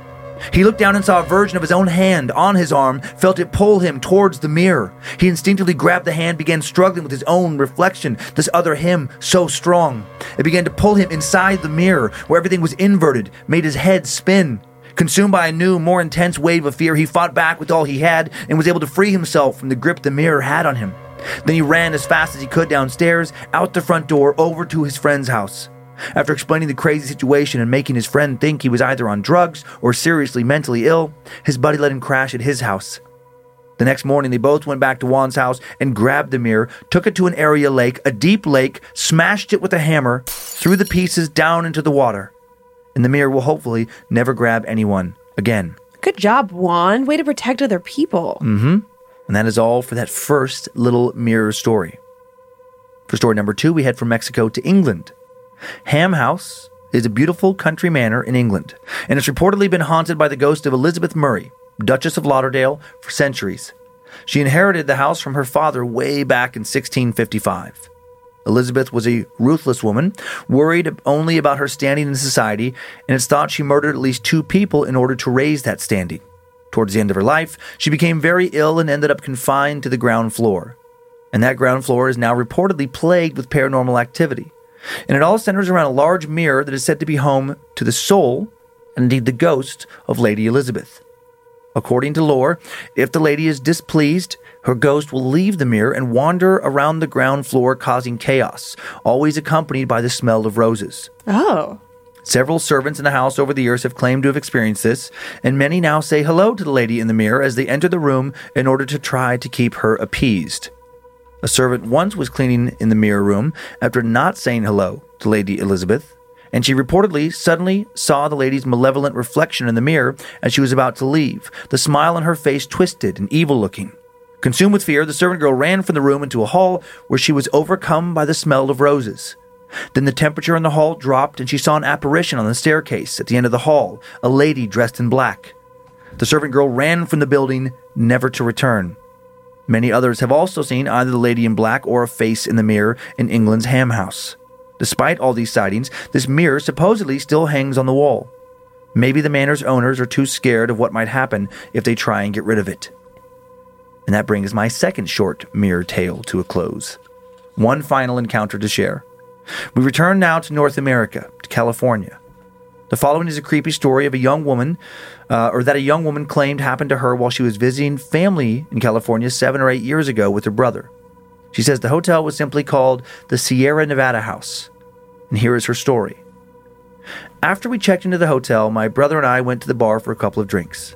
He looked down and saw a version of his own hand on his arm, felt it pull him towards the mirror. He instinctively grabbed the hand, began struggling with his own reflection, this other him so strong. It began to pull him inside the mirror, where everything was inverted, made his head spin. Consumed by a new, more intense wave of fear, he fought back with all he had and was able to free himself from the grip the mirror had on him. Then he ran as fast as he could downstairs, out the front door, over to his friend's house. After explaining the crazy situation and making his friend think he was either on drugs or seriously mentally ill, his buddy let him crash at his house. The next morning, they both went back to Juan's house and grabbed the mirror, took it to an area lake, a deep lake, smashed it with a hammer, threw the pieces down into the water. And the mirror will hopefully never grab anyone again. Good job, Juan. Way to protect other people. Mm-hmm. And that is all for that first little mirror story. For story number two, we head from Mexico to England. Ham House is a beautiful country manor in England, and it's reportedly been haunted by the ghost of Elizabeth Murray, Duchess of Lauderdale, for centuries. She inherited the house from her father way back in 1655. Elizabeth was a ruthless woman, worried only about her standing in society, and it's thought she murdered at least two people in order to raise that standing. Towards the end of her life, she became very ill and ended up confined to the ground floor. And that ground floor is now reportedly plagued with paranormal activity. And it all centers around a large mirror that is said to be home to the soul, and indeed the ghost, of Lady Elizabeth. According to lore, if the lady is displeased, her ghost will leave the mirror and wander around the ground floor, causing chaos, always accompanied by the smell of roses. Oh. Several servants in the house over the years have claimed to have experienced this, and many now say hello to the lady in the mirror as they enter the room in order to try to keep her appeased. A servant once was cleaning in the mirror room after not saying hello to Lady Elizabeth, and she reportedly suddenly saw the lady's malevolent reflection in the mirror as she was about to leave, the smile on her face twisted and evil looking. Consumed with fear, the servant girl ran from the room into a hall where she was overcome by the smell of roses. Then the temperature in the hall dropped, and she saw an apparition on the staircase at the end of the hall, a lady dressed in black. The servant girl ran from the building, never to return. Many others have also seen either the lady in black or a face in the mirror in England's Ham House. Despite all these sightings, this mirror supposedly still hangs on the wall. Maybe the manor's owners are too scared of what might happen if they try and get rid of it. And that brings my second short mirror tale to a close. One final encounter to share. We return now to North America, to California. The following is a creepy story of a young woman, uh, or that a young woman claimed happened to her while she was visiting family in California seven or eight years ago with her brother. She says the hotel was simply called the Sierra Nevada House. And here is her story. After we checked into the hotel, my brother and I went to the bar for a couple of drinks.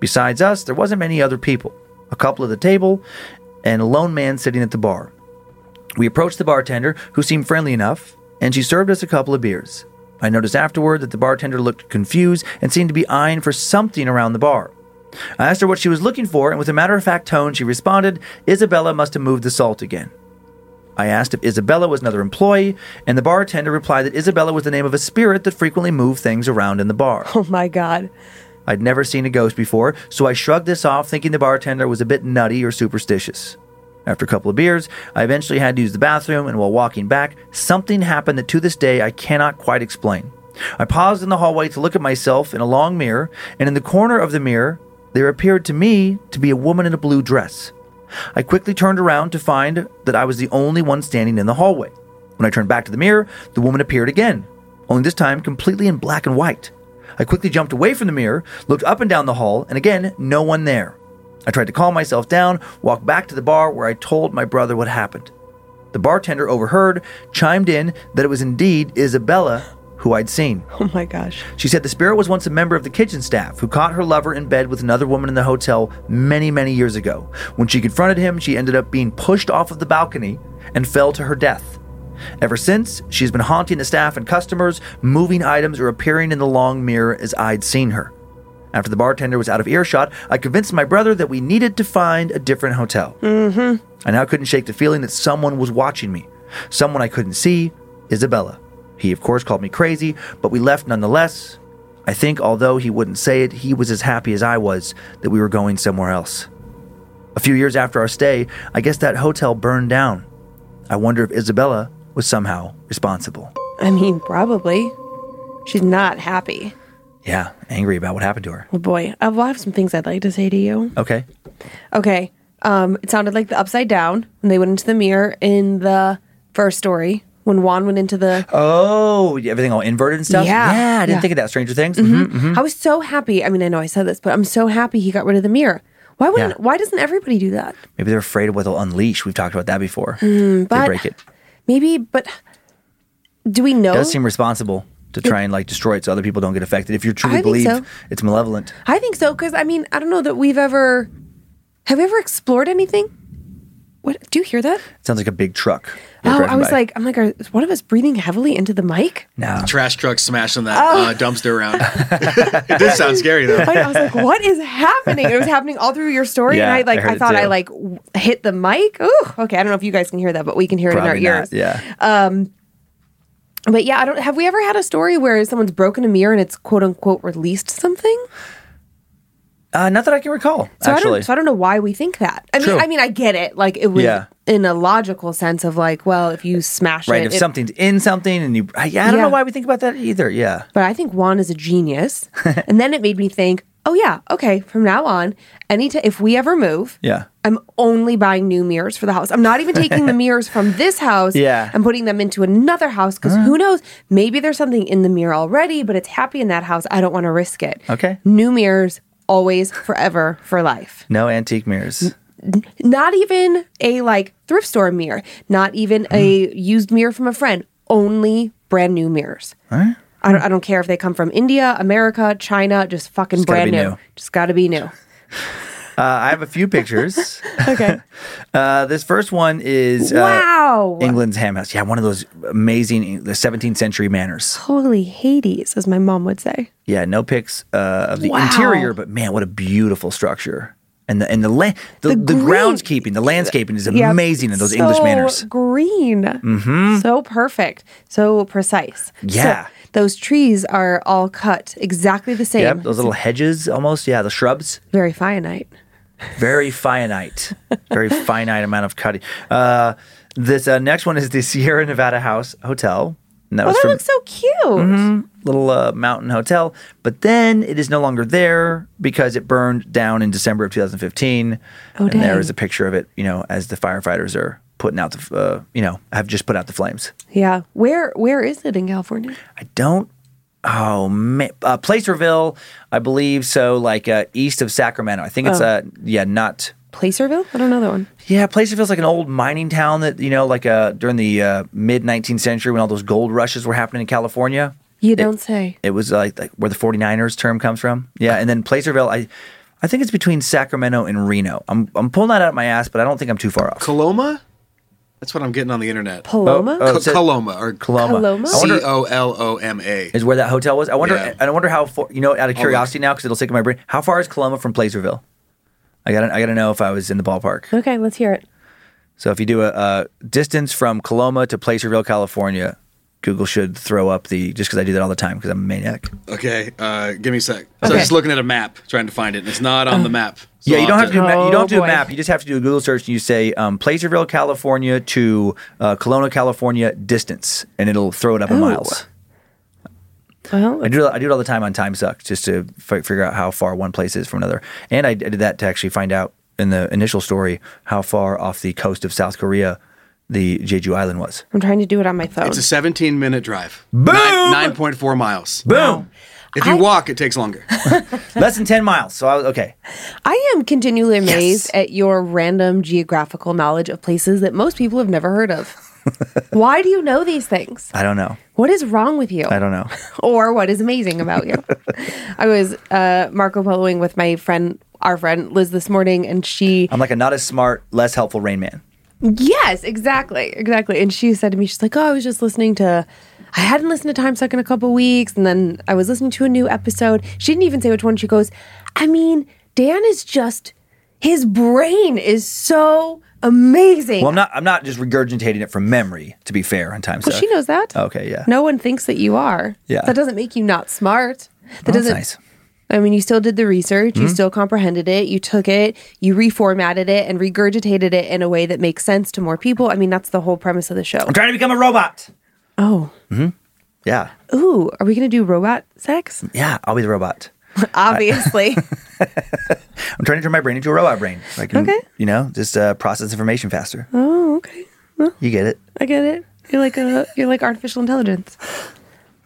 Besides us, there wasn't many other people a couple at the table, and a lone man sitting at the bar. We approached the bartender, who seemed friendly enough, and she served us a couple of beers. I noticed afterward that the bartender looked confused and seemed to be eyeing for something around the bar. I asked her what she was looking for, and with a matter of fact tone, she responded, Isabella must have moved the salt again. I asked if Isabella was another employee, and the bartender replied that Isabella was the name of a spirit that frequently moved things around in the bar. Oh my God. I'd never seen a ghost before, so I shrugged this off, thinking the bartender was a bit nutty or superstitious. After a couple of beers, I eventually had to use the bathroom, and while walking back, something happened that to this day I cannot quite explain. I paused in the hallway to look at myself in a long mirror, and in the corner of the mirror, there appeared to me to be a woman in a blue dress. I quickly turned around to find that I was the only one standing in the hallway. When I turned back to the mirror, the woman appeared again, only this time completely in black and white. I quickly jumped away from the mirror, looked up and down the hall, and again, no one there. I tried to calm myself down, walked back to the bar where I told my brother what happened. The bartender overheard, chimed in that it was indeed Isabella who I'd seen. Oh my gosh. She said the spirit was once a member of the kitchen staff who caught her lover in bed with another woman in the hotel many, many years ago. When she confronted him, she ended up being pushed off of the balcony and fell to her death. Ever since, she's been haunting the staff and customers, moving items, or appearing in the long mirror as I'd seen her. After the bartender was out of earshot, I convinced my brother that we needed to find a different hotel. Mm-hmm. I now couldn't shake the feeling that someone was watching me. Someone I couldn't see, Isabella. He, of course, called me crazy, but we left nonetheless. I think, although he wouldn't say it, he was as happy as I was that we were going somewhere else. A few years after our stay, I guess that hotel burned down. I wonder if Isabella was somehow responsible. I mean, probably. She's not happy. Yeah, angry about what happened to her. Oh boy, I will have some things I'd like to say to you. Okay. Okay. Um, it sounded like the upside down when they went into the mirror in the first story when Juan went into the. Oh, everything all inverted and stuff. Yeah, yeah. I didn't yeah. think of that. Stranger Things. Mhm. I was so happy. I mean, I know I said this, but I'm so happy he got rid of the mirror. Why wouldn't? Yeah. Why doesn't everybody do that? Maybe they're afraid of what they'll unleash. We've talked about that before. they but- break it. Maybe, but do we know? It does seem responsible to try and like destroy it so other people don't get affected. If you truly I believe so. it's malevolent. I think so because I mean I don't know that we've ever. Have we ever explored anything? What do you hear that? It sounds like a big truck. Oh, I was by. like, I'm like, are, is one of us breathing heavily into the mic? no. Trash truck smashing that Oh. uh, dumpster around. it did sound scary though. I was like, what is happening? It was happening all through your story, Yeah, and I like, I I, thought I like w- hit the mic. Ooh, okay. I don't know if you guys can hear that, but we can hear it in our not. ears. Yeah. But yeah, I don't. Have we ever had a story where someone's broken a mirror and it's quote unquote released something? Uh, not that I can recall. So I actually. don't. So I don't know why we think that. I mean, True. I mean, I get it. Like it was Yeah. in a logical sense of like, well, if you smash right. it, If it- something's in something and you, I, yeah, I don't know why we think about that either. Yeah. But I think Juan is a genius. and then it made me think, oh yeah, okay, from now on, any t- if we ever move, Yeah. I'm only buying new mirrors for the house. I'm not even taking the mirrors from this house Yeah. and putting them into another house because who knows? Maybe there's something in the mirror already, but it's happy in that house. I don't want to risk it. Okay. New mirrors, always, forever, for life. No antique mirrors. Not even a like thrift store mirror, not even a Hmm. used mirror from a friend. Only brand new mirrors. I don't, I don't care if they come from India, America, China, just fucking Just brand new. new. Just got to be new. Uh, I have a few pictures. Okay. uh, this first one is uh, wow. England's ham house. Yeah, one of those amazing the 17th century manors. Holy Hades, as my mom would say. Yeah, no pics uh, of the Wow. interior, but man, what a beautiful structure. And the and the la- the, the, The groundskeeping, the landscaping is Yeah, amazing in those so English manors. Green. Mm-hmm. So perfect. So precise. So Yeah. Those trees are all cut exactly the same. Yep, those little hedges almost. Yeah, the shrubs. Very finite. Very finite. Very finite amount of cutting. Uh, this uh, next one is the Sierra Nevada House Hotel. And that Oh, was that from looks so cute. little uh, mountain hotel. But then it is no longer there because it burned down in December of 2015. Oh, and there dang. is a picture of it, you know, as the firefighters are putting out the, uh, you know, have just put out the flames. Yeah. Where Where is it in California? I don't. Oh, man. Uh, Placerville, I believe. So, like uh, east of Sacramento. I think it's, Oh. uh, yeah, not. Placerville? I don't know that one. Yeah, Placerville's like an old mining town that, you know, like uh, during the uh, mid 19th century when all those gold rushes were happening in California. You don't say. It was like, like where the 49ers term comes from. Yeah, and then Placerville, I I think it's between Sacramento and Reno. I'm I'm pulling that out of my ass, but I don't think I'm too far off. Coloma? That's what I'm getting on the internet. Paloma? Oh, oh Co- it said- Coloma or Coloma. Coloma? I C wonder O L O M A. is where that hotel was. I wonder. Yeah. I wonder how far. You know, out of curiosity now, because it'll stick in my brain. How far is Coloma from Placerville? I got. to I got to know if I was in the ballpark. Okay, let's hear it. So if you do a, a distance from Coloma to Placerville, California, Google should throw up the just because I do that all the time because I'm a maniac. Okay, uh, give me a sec. So I'm just looking at a map, trying to find it, and it's not on the map. So Yeah, you don't have to do a map. You don't have to do a map. You just have to do a Google search and you say um, Placerville, California to uh, Coloma, California distance, and it'll throw it up in miles. Well, I do I do it all the time on Time Suck just to fi- figure out how far one place is from another. And I, I did that to actually find out in the initial story how far off the coast of South Korea the Jeju Island was. I'm trying to do it on my phone. It's a 17 minute drive. Boom! Nine- 9.4 miles. Boom! If you walk, it takes longer. Less than ten miles. So I was okay. I am continually amazed Yes. at your random geographical knowledge of places that most people have never heard of. Why do you know these things? I don't know. What is wrong with you? I don't know. or what is amazing about you. I was uh, Marco Poloing with my friend, our friend Liz, this morning, and she, I'm like a not as smart, less helpful Rain Man. Yes, exactly, exactly. And she said to me, she's like, "Oh, I was just listening to, I hadn't listened to Time Suck in a couple weeks, and then I was listening to a new episode. She didn't even say which one. She goes, I mean, Dan is just, his brain is so amazing. Well, I'm not. I'm not just regurgitating it from memory. To be fair, on Time Well, Suck. she knows that. Okay, yeah. No one thinks that you are. Yeah. That doesn't make you not smart. That that's doesn't. nice. I mean, you still did the research, Mm-hmm. you still comprehended it, you took it, you reformatted it, and regurgitated it in a way that makes sense to more people. I mean, that's the whole premise of the show. I'm trying to become a robot. Oh. Hmm. Yeah. Ooh, are we gonna do robot sex? Yeah, I'll be the robot. Obviously. I'm trying to turn my brain into a robot brain. I can, Okay. you know, just uh, process information faster. oh, okay. You get it. I get it. You're like a you're like artificial intelligence.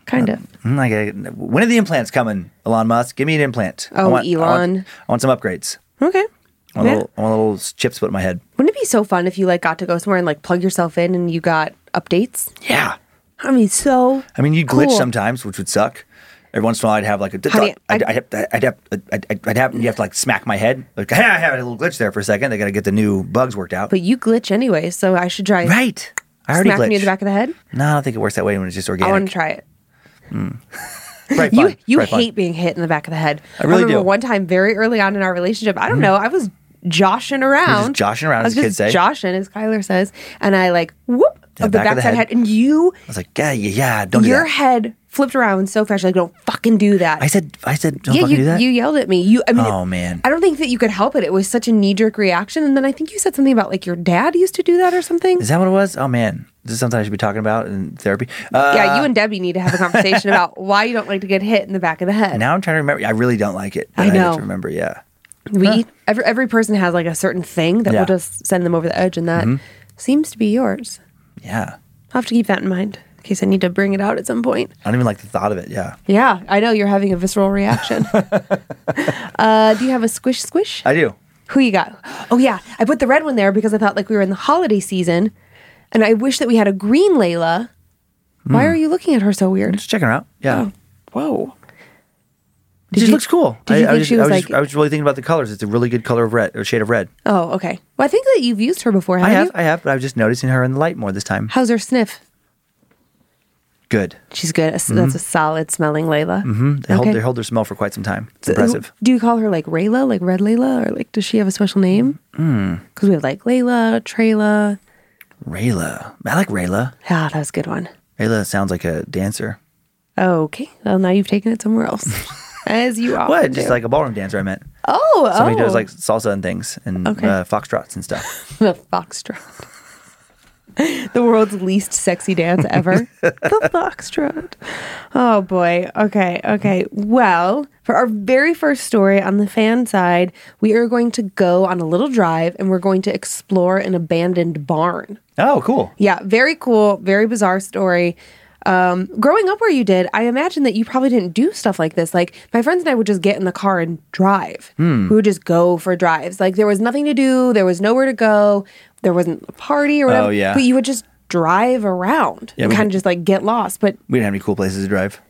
Kind of. Mm, I get. When are the implants coming, Elon Musk? Give me an implant. I Oh, want, I want- Elon. I want, some upgrades. Okay. I want, Yeah. little, I want little chips put in my head. Wouldn't it be so fun if you like got to go somewhere and like plug yourself in and you got updates? Yeah. I mean, so. I mean, you'd glitch Cool. sometimes, which would suck. Every once in a while, I'd have like a. Do you- I'd, I- I'd, have, I'd, have, I'd, I'd have, you have to like smack my head. Like, hey, I had a little glitch there for a second. They got to get the new bugs worked out. But you glitch anyway, so I should try right. I already smacking glitch. you in the back of the head. no, I don't think it works that way when it's just organic. I want to try it. Mm. Right, You you Right, hate being hit in the back of the head. I really remember do. one time very early on in our relationship. I don't mm-hmm. know. I was joshing around. joshing around, I was as kids just say. joshing, as Kyler says, and I like whoop the of the back of the backside head. head, and you I was like, yeah, yeah, yeah don't do your head flipped around so fast. You're like, don't fucking do that. I said, I said, don't yeah, fucking you, do that. you yelled at me. You, I mean, Oh, man. I don't think that you could help it. It was such a knee jerk reaction, and then I think you said something about like your dad used to do that or something. Is that what it was? Oh man, this is something I should be talking about in therapy. Uh, yeah, you and Debbie need to have a conversation about why you don't like to get hit in the back of the head. Now I'm trying to remember. I really don't like it. I have know. to remember. Yeah. We every every person has like a certain thing that Yeah. will just send them over the edge, and that seems to be yours. Yeah. I'll have to keep that in mind in case I need to bring it out at some point. I don't even like the thought of it. Yeah. Yeah, I know you're having a visceral reaction. uh, do you have a squish squish? I do. Who you got? Oh yeah, I put the red one there because I thought like we were in the holiday season, and I wish that we had a green Layla. Why Hmm. are you looking at her so weird? Just checking her out. Yeah. Whoa. She you- looks cool. did I, I was, she I was was, like- I was really thinking about the colors. It's a really good color of red or shade of red. Oh, okay. Well, I think that you've used her before, I haven't have, you? I have, but I was just noticing her in the light more this time. How's her sniff? Good. She's good. That's a solid smelling Layla. Mm-hmm. They, hold, they hold their smell for quite some time. It's Who- impressive. Do you call her like Rayla, like Red Layla, or like does she have a special name? Hmm. Because we have like Layla, Trayla. Rayla. I like Rayla. Yeah, that was a good one. Rayla sounds like a dancer. Okay, well now you've taken it somewhere else, as you often What? Just do. like a ballroom dancer I meant. oh, Somebody oh, does like salsa and things and Okay. uh, foxtrots and stuff. the foxtrot. the world's least sexy dance ever. the foxtrot. Oh boy. Okay. Okay. Well, for our very first story on the fan side, we are going to go on a little drive and we're going to explore an abandoned barn. Oh, cool. Yeah, very cool, very bizarre story. Um, growing up where you did, I imagine that you probably didn't do stuff like this. Like my friends and I would just get in the car and drive. Hmm. We would just go for drives. Like there was nothing to do, there was nowhere to go, there wasn't a party or whatever. Oh, yeah. But you would just drive around Yeah, and kind of just like get lost. But We didn't have any cool places to drive.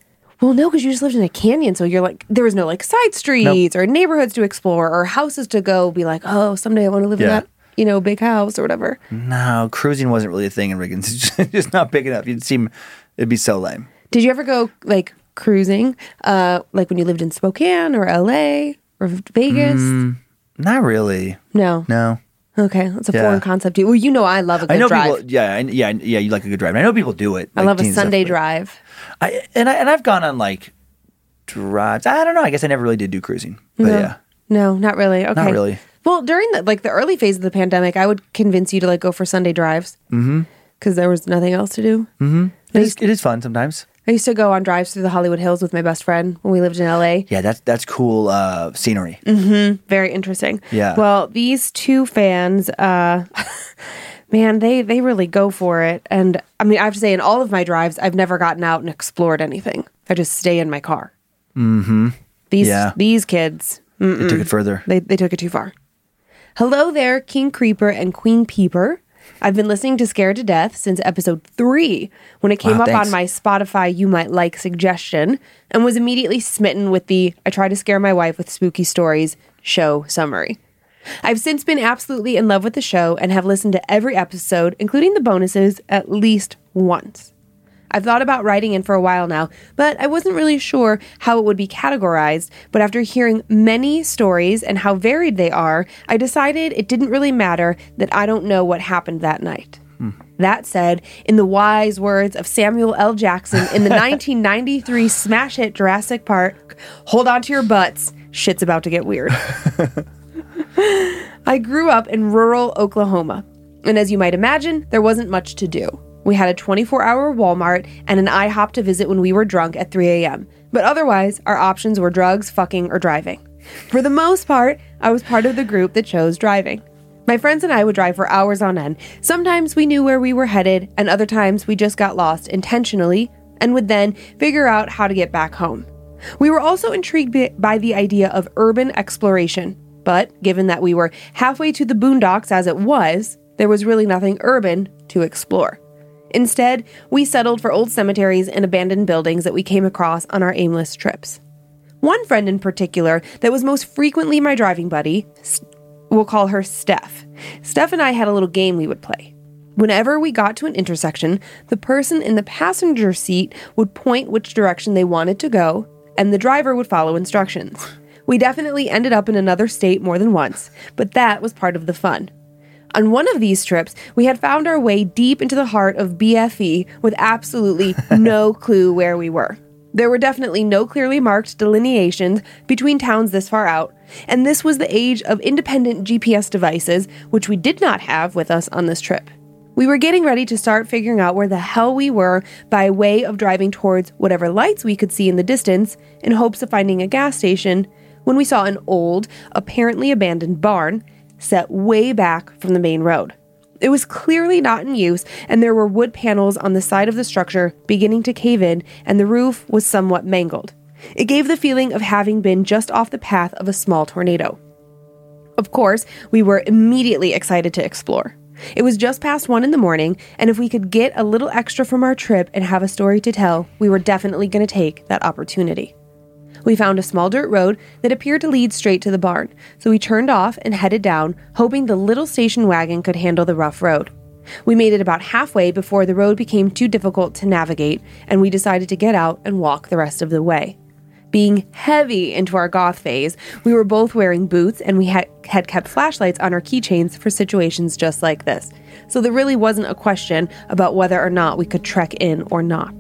well, no, because you just lived in a canyon, so you're like there was no like side streets or neighborhoods to explore or houses to go. Be like, oh, someday I want to live in that you know big house or whatever. No, cruising wasn't really a thing in Riggins. It's just, just not big enough. You'd seem it'd be so lame. Did you ever go like cruising, uh, like when you lived in Spokane or LA or Vegas? Not really. No. No. Okay, that's a Yeah. foreign concept. to you. Well, you know I love a good I know drive. people. Yeah, I, yeah, yeah. You like a good drive. I know people do it. I like love a and stuff, Sunday drive. I and I and I've gone on like drives. I don't know. I guess I never really did do cruising. But no. yeah, No, not really. Okay. not really. Well, during the like the early phase of the pandemic, I would convince you to like go for Sunday drives. Mm-hmm. Because there was nothing else to do. it is, it is fun sometimes. I used to go on drives through the Hollywood Hills with my best friend when we lived in LA. Yeah, that's that's cool uh, scenery. Very interesting. Yeah. Well, these two fans, uh, man, they they really go for it. And I mean, I have to say, in all of my drives, I've never gotten out and explored anything. I just stay in my car. Mm-hmm. These Yeah. these kids, It took it further. they they took it too far. Hello there, King Creeper and Queen Peeper. I've been listening to Scared to Death since episode three when it came Wow, up thanks. on my Spotify You Might Like suggestion and was immediately smitten with the I try to scare my wife with spooky stories show summary. I've since been absolutely in love with the show and have listened to every episode, including the bonuses, at least once. I've thought about writing in for a while now, but I wasn't really sure how it would be categorized. But after hearing many stories and how varied they are, I decided it didn't really matter that I don't know what happened that night. Hmm. That said, in the wise words of Samuel L. Jackson in the 1993 smash hit Jurassic Park, hold on to your butts, shit's about to get weird. I grew up in rural Oklahoma, and as you might imagine, there wasn't much to do. We had a 24 hour Walmart and an IHOP to visit when we were drunk at 3 a.m. But otherwise, our options were drugs, fucking, or driving. For the most part, I was part of the group that chose driving. My friends and I would drive for hours on end. Sometimes we knew where we were headed, and other times we just got lost intentionally and would then figure out how to get back home. We were also intrigued by- by the idea of urban exploration, but given that we were halfway to the boondocks as it was, there was really nothing urban to explore. Instead, we settled for old cemeteries and abandoned buildings that we came across on our aimless trips. One friend in particular that was most frequently my driving buddy, we'll call her Steph. Steph and I had a little game we would play. Whenever we got to an intersection, the person in the passenger seat would point which direction they wanted to go, and the driver would follow instructions. We definitely ended up in another state more than once, but that was part of the fun. On one of these trips, we had found our way deep into the heart of BFE with absolutely no clue where we were. There were definitely no clearly marked delineations between towns this far out, and this was the age of independent GPS devices, which we did not have with us on this trip. We were getting ready to start figuring out where the hell we were by way of driving towards whatever lights we could see in the distance in hopes of finding a gas station when we saw an old, apparently abandoned barn set way back from the main road. It was clearly not in use, and there were wood panels on the side of the structure beginning to cave in, and the roof was somewhat mangled. It gave the feeling of having been just off the path of a small tornado. Of course, we were immediately excited to explore. It was just past one in the morning, and if we could get a little extra from our trip and have a story to tell, we were definitely going to take that opportunity. We found a small dirt road that appeared to lead straight to the barn, so we turned off and headed down, hoping the little station wagon could handle the rough road. We made it about halfway before the road became too difficult to navigate, and we decided to get out and walk the rest of the way. Being heavy into our goth phase, we were both wearing boots and we had, had kept flashlights on our keychains for situations just like this. So there really wasn't a question about whether or not we could trek in or not.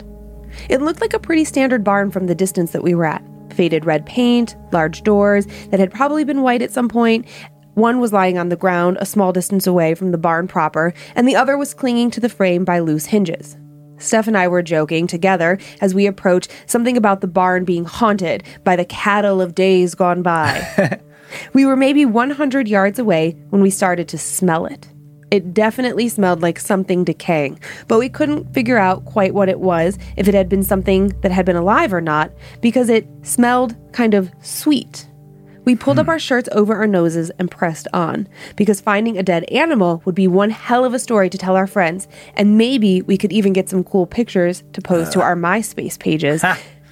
It looked like a pretty standard barn from the distance that we were at. Faded red paint, large doors that had probably been white at some point. One was lying on the ground a small distance away from the barn proper, and the other was clinging to the frame by loose hinges. Steph and I were joking together as we approached something about the barn being haunted by the cattle of days gone by. we were maybe 100 yards away when we started to smell it. It definitely smelled like something decaying, but we couldn't figure out quite what it was, if it had been something that had been alive or not, because it smelled kind of sweet. We pulled up hmm. our shirts over our noses and pressed on, because finding a dead animal would be one hell of a story to tell our friends, and maybe we could even get some cool pictures to post to uh. our MySpace pages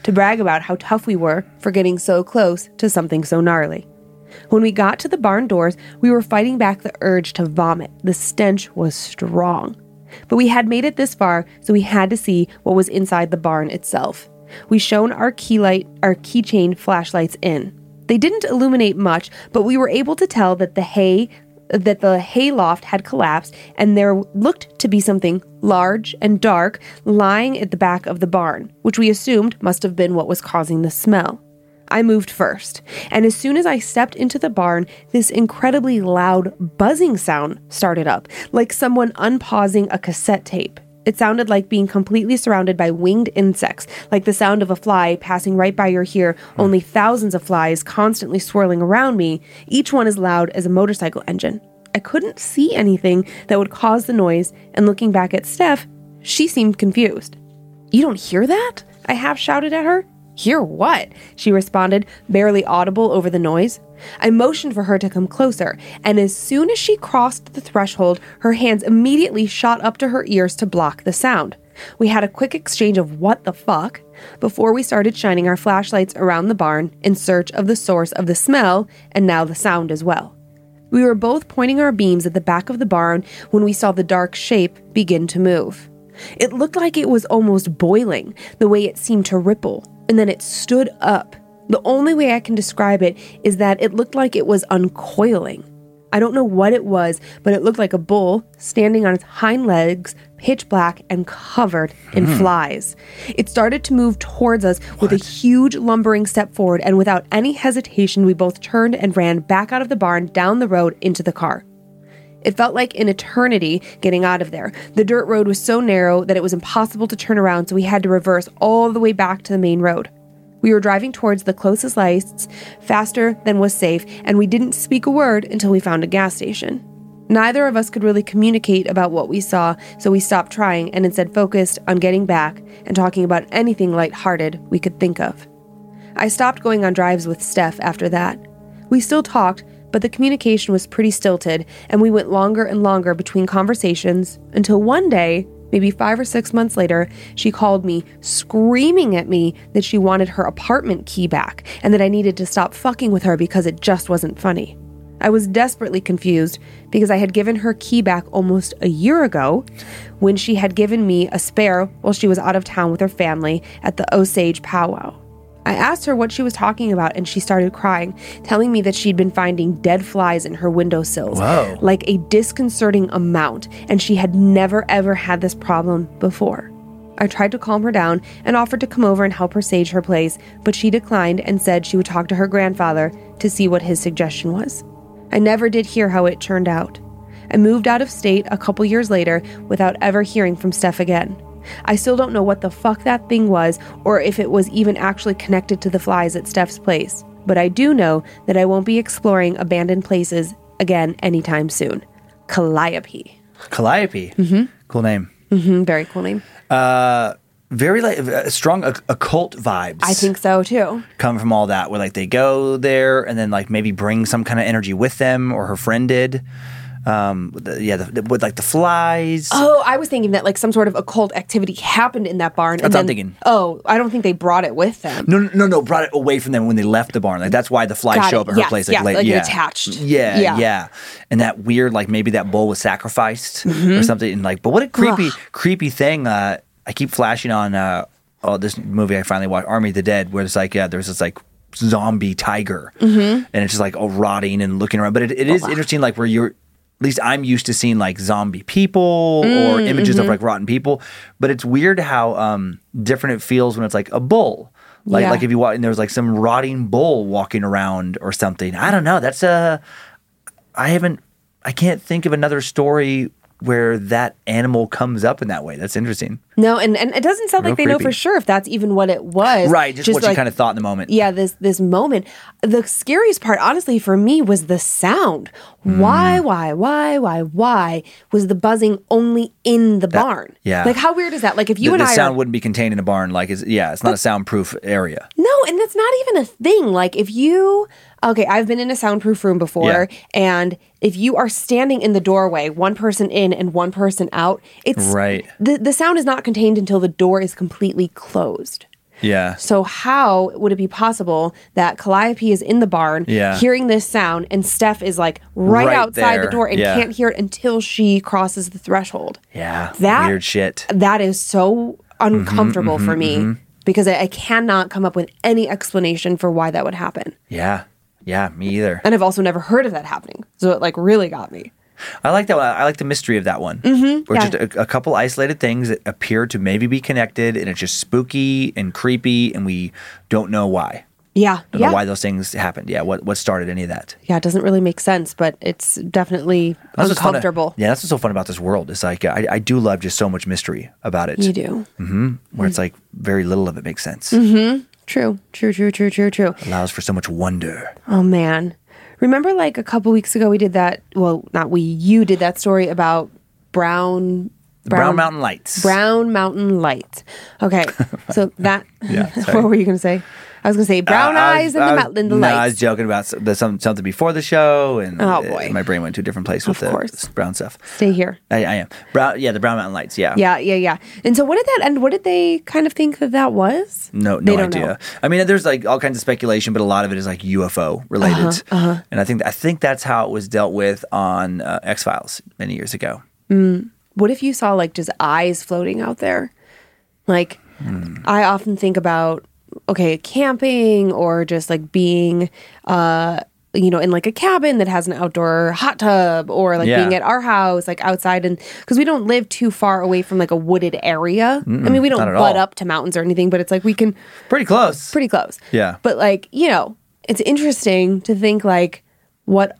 to brag about how tough we were for getting so close to something so gnarly. When we got to the barn doors, we were fighting back the urge to vomit. The stench was strong. But we had made it this far, so we had to see what was inside the barn itself. We shone our key light, our keychain flashlights in. They didn't illuminate much, but we were able to tell that the hay that the hay loft had collapsed and there looked to be something large and dark lying at the back of the barn, which we assumed must have been what was causing the smell. I moved first, and as soon as I stepped into the barn, this incredibly loud buzzing sound started up, like someone unpausing a cassette tape. It sounded like being completely surrounded by winged insects, like the sound of a fly passing right by your ear, only thousands of flies constantly swirling around me, each one as loud as a motorcycle engine. I couldn't see anything that would cause the noise, and looking back at Steph, she seemed confused. You don't hear that? I half shouted at her. Hear what? She responded, barely audible over the noise. I motioned for her to come closer, and as soon as she crossed the threshold, her hands immediately shot up to her ears to block the sound. We had a quick exchange of what the fuck before we started shining our flashlights around the barn in search of the source of the smell and now the sound as well. We were both pointing our beams at the back of the barn when we saw the dark shape begin to move. It looked like it was almost boiling, the way it seemed to ripple, and then it stood up. The only way I can describe it is that it looked like it was uncoiling. I don't know what it was, but it looked like a bull standing on its hind legs, pitch black and covered in hmm. flies. It started to move towards us with a huge lumbering step forward, and without any hesitation, we both turned and ran back out of the barn down the road into the car. It felt like an eternity getting out of there. The dirt road was so narrow that it was impossible to turn around, so we had to reverse all the way back to the main road. We were driving towards the closest lights faster than was safe, and we didn't speak a word until we found a gas station. Neither of us could really communicate about what we saw, so we stopped trying and instead focused on getting back and talking about anything lighthearted we could think of. I stopped going on drives with Steph after that. We still talked, but the communication was pretty stilted, and we went longer and longer between conversations until one day, maybe five or six months later, she called me, screaming at me that she wanted her apartment key back and that I needed to stop fucking with her because it just wasn't funny. I was desperately confused because I had given her key back almost a year ago when she had given me a spare while she was out of town with her family at the Osage powwow. I asked her what she was talking about and she started crying, telling me that she'd been finding dead flies in her windowsills, Whoa. like a disconcerting amount, and she had never ever had this problem before. I tried to calm her down and offered to come over and help her sage her place, but she declined and said she would talk to her grandfather to see what his suggestion was. I never did hear how it turned out. I moved out of state a couple years later without ever hearing from Steph again. I still don't know what the fuck that thing was or if it was even actually connected to the flies at Steph's place, but I do know that I won't be exploring abandoned places again anytime soon. Calliope. Calliope. Mm-hmm. Cool name. hmm very cool name. Very like uh, strong occ- occult vibes. I think so too. come from all that where like they go there and then like maybe bring some kind of energy with them or her friend did. Um, the, yeah, the, the- with like the flies. Oh, I was thinking that like some sort of occult activity happened in that barn. That's and what I'm thinking. Oh, I don't think they brought it with them. No, no, no, no, brought it away from them when they left the barn. Like that's why the flies Got show it. up at her Yes, place. yes, late- like yeah. attached. Yeah, Yeah. yeah, And that weird, like maybe that bull was sacrificed or something. And like, but what a creepy, Mm-hmm. Creepy thing. Uh, I keep flashing on uh, oh this movie I finally watched, Army of the Dead, where it's like yeah, there's this like zombie tiger, Mm-hmm. and it's just like oh rotting and looking around. But it, it is interesting, like where you're. At least I'm used to seeing like zombie people Mm, or images mm-hmm. of like rotten people, but it's weird how um, different it feels when it's like a bull. Like Yeah. like if you walk and there's like some rotting bull walking around or something. I don't know. That's a I haven't I can't think of another story where that animal comes up in that way. That's interesting. No, and, and it doesn't sound Real like they know for sure if that's even what it was. Right, just, what you kind of thought in the moment. Yeah, this this moment. The scariest part, honestly, for me was the sound. Hmm. Why, why, why, why, why was the buzzing only in the barn? yeah. Like how weird is that? Like if you the, and the I sound are, wouldn't be contained in a barn. Like, it's, yeah, it's not a soundproof area. No, and that's not even a thing. Like if you okay, I've been in a soundproof room before, Yeah. and if you are standing in the doorway, one person in and one person out, it's Right. The the sound is not contained until the door is completely closed. Yeah. So how would it be possible that Calliope is in the barn, Yeah. hearing this sound, and Steph is like right, Right outside the door and Yeah. can't hear it until she crosses the threshold? Yeah. That weird shit. That is so uncomfortable Mm-hmm, for me because I, I cannot come up with any explanation for why that would happen. Yeah. Yeah, me either. And I've also never heard of that happening. So it like really got me. I like that one. I like the mystery of that one. Mm-hmm, Where yeah. just a, a couple isolated things that appear to maybe be connected, and it's just spooky and creepy, and we don't know why. Yeah. Don't yeah. know why those things happened. Yeah, what what started any of that? yeah, it doesn't really make sense, but it's definitely That's what's uncomfortable. yeah, that's what's so fun about this world. It's like I, I do love just so much mystery about it. You do. Mm-hmm. Where it's mm. like very little of it makes sense. Mm-hmm. True. True, true, true, true, true. Allows for so much wonder. Oh man. Remember like a couple weeks ago we did that well, not we, you did that story about brown Brown, Mountain Lights. Brown Mountain Light. Okay. So that Yeah, what were you gonna say? I was gonna say brown Uh, I was- eyes and the was- mountain the no, I lights. was joking about some, something before the show, and Oh, boy. my brain went to a different place with Of the course. brown stuff. Stay here. I, I am brown. Yeah, the Brown Mountain Lights. Yeah. Yeah, yeah, yeah. And so what did that end? What did they kind of think that that was? No, They no don't idea. know. I mean, there's like all kinds of speculation, but a lot of it is like UFO related, Uh-huh, and I think I think that's how it was dealt with on uh, X Files many years ago. What if you saw like just eyes floating out there? Like, Hmm. I often think about okay, camping or just like being, uh, you know, in like a cabin that has an outdoor hot tub, or like Yeah. being at our house, like outside, and because we don't live too far away from like a wooded area. I mean, we don't butt all. up to mountains or anything, but it's like we can Pretty close. pretty close. Yeah. But like, you know, it's interesting to think like what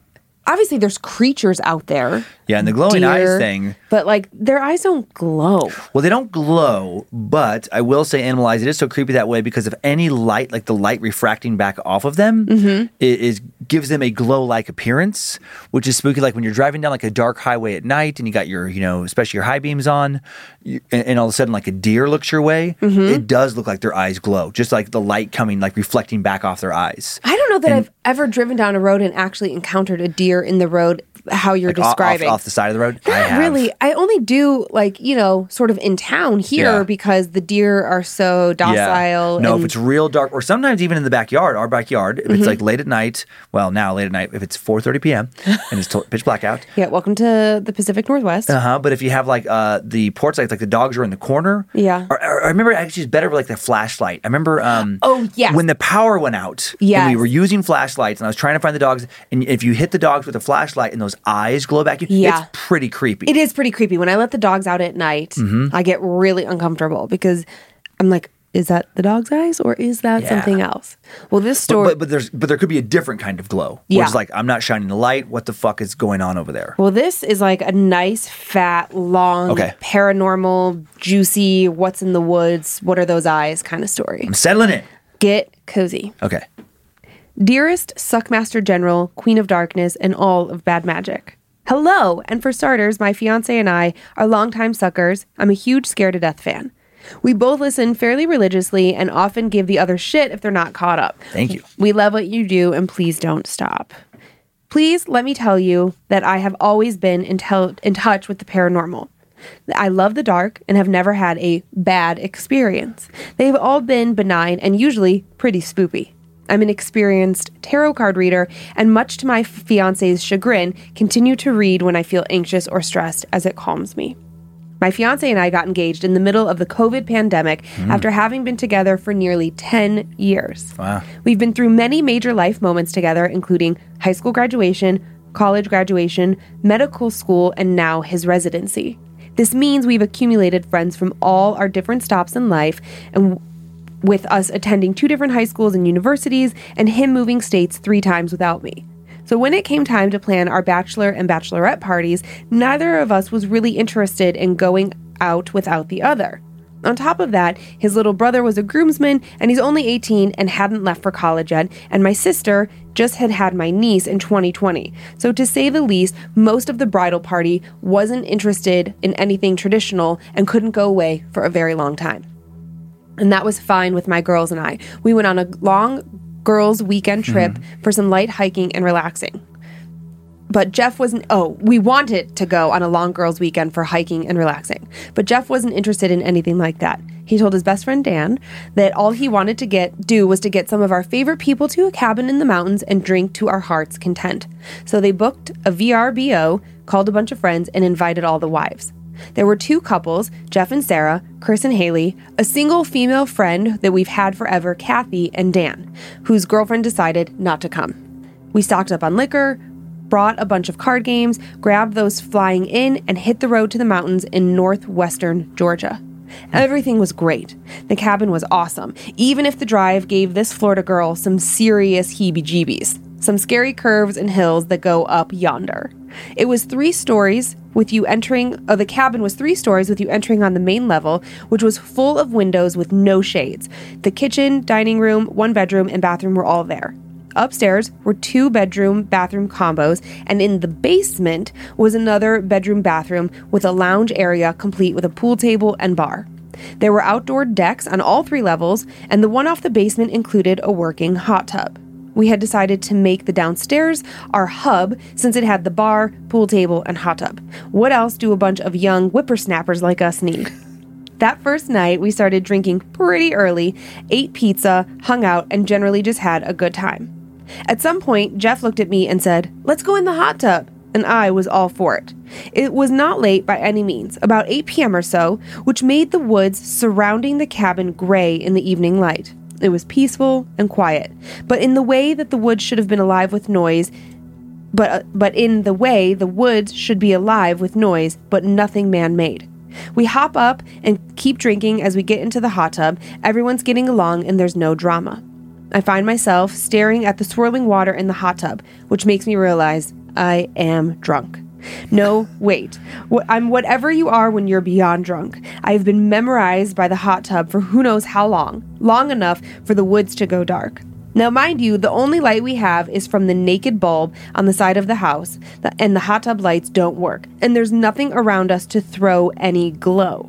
obviously there's creatures out there. Yeah, and the glowing eyes thing. But like their eyes don't glow. Well, they don't glow, but I will say animal eyes, it is so creepy that way because of any light, like the light refracting back off of them, Mm-hmm. it is gives them a glow-like appearance, which is spooky. Like when you're driving down like a dark highway at night and you got your, you know, especially your high beams on, you, and, and all of a sudden like a deer looks your way, Mm-hmm. it does look like their eyes glow, just like the light coming, like reflecting back off their eyes. I don't know that I've ever driven down a road and actually encountered a deer in the road how you're Like, off- off- describing. off, the side of the road. I Not have. really. I only do like, you know, sort of in town here Yeah. because the deer are so docile. No, and if it's real dark, or sometimes even in the backyard, our backyard, if Mm-hmm. it's like late at night, well, now late at night, if it's 4:30 p.m. and it's pitch black out. Yeah, welcome to the Pacific Northwest. Uh huh. But if you have like uh the porch lights, like the dogs are in the corner. Yeah. Or, or I remember actually it's better with like the flashlight. I remember um Oh, yeah. when the power went out. and Yes. we were using flashlights, and I was trying to find the dogs. And if you hit the dogs with a flashlight and those eyes glow back, Yeah. it's pretty creepy. It is pretty creepy. When I let the dogs out at night, Mm-hmm. I get really uncomfortable because I'm like, is that the dog's eyes or is that Yeah. something else? Well, this story. but, but there's but there could be a different kind of glow. Yeah. it's like I'm not shining the light. What the fuck is going on over there? well, this is like a nice, fat, long, Okay. paranormal, juicy, what's in the woods, what are those eyes kind of story. I'm settling it. Get cozy. Okay. Dearest Suckmaster General, Queen of Darkness, and all of bad magic. Hello! And for starters, my fiance and I are longtime suckers. I'm a huge Scared to Death fan. We both listen fairly religiously and often give the other shit if they're not caught up. Thank you. We love what you do and please don't stop. Please let me tell you that I have always been in, tel- in touch with the paranormal. I love the dark and have never had a bad experience. They've all been benign and usually pretty spoopy. I'm an experienced tarot card reader and, much to my fiance's chagrin, continue to read when I feel anxious or stressed as it calms me. My fiance and I got engaged in the middle of the COVID pandemic hmm. after having been together for nearly 10 years. Wow. We've been through many major life moments together, including high school graduation, college graduation, medical school, and now his residency. This means we've accumulated friends from all our different stops in life, and with us attending two different high schools and universities, and him moving states three times without me. So when it came time to plan our bachelor and bachelorette parties, neither of us was really interested in going out without the other. On top of that, his little brother was a groomsman and he's only 18 and hadn't left for college yet, and my sister just had had my niece in 2020. So to say the least, most of the bridal party wasn't interested in anything traditional and couldn't go away for a very long time. And that was fine with my girls and I. We went on a long girls' weekend mm-hmm. trip for some light hiking and relaxing. But Jeff wasn't, oh, we wanted to go on a long girls' weekend for hiking and relaxing. But Jeff wasn't interested in anything like that. He told his best friend Dan that all he wanted to get do was to get some of our favorite people to a cabin in the mountains and drink to our heart's content. So they booked a VRBO, called a bunch of friends, and invited all the wives. There were two couples, Jeff and Sarah, Chris and Haley, a single female friend that we've had forever, Kathy, and Dan, whose girlfriend decided not to come. We stocked up on liquor, brought a bunch of card games, grabbed those flying in, and hit the road to the mountains in northwestern Georgia. Everything was great. The cabin was awesome, even if the drive gave this Florida girl some serious heebie jeebies, some scary curves and hills that go up yonder. It was three stories with you entering, oh, the cabin was three stories with you entering on the main level, which was full of windows with no shades. The kitchen, dining room, one bedroom, and bathroom were all there. Upstairs were two bedroom bathroom combos, and in the basement was another bedroom bathroom with a lounge area complete with a pool table and bar. There were outdoor decks on all three levels, and the one off the basement included a working hot tub. We had decided to make the downstairs our hub since it had the bar, pool table, and hot tub. What else do a bunch of young whippersnappers like us need? That first night, we started drinking pretty early, ate pizza, hung out, and generally just had a good time. At some point, Jeff looked at me and said, Let's go in the hot tub. And I was all for it. It was not late by any means, about 8 p.m. or so, which made the woods surrounding the cabin gray in the evening light. It was peaceful and quiet, but in the way that the woods should have been alive with noise, but, uh, but in the way the woods should be alive with noise, but nothing man made. We hop up and keep drinking as we get into the hot tub. Everyone's getting along and there's no drama. I find myself staring at the swirling water in the hot tub, which makes me realize I am drunk. No, wait. I'm whatever you are when you're beyond drunk. I've been memorized by the hot tub for who knows how long, long enough for the woods to go dark. Now, mind you, the only light we have is from the naked bulb on the side of the house, and the hot tub lights don't work, and there's nothing around us to throw any glow.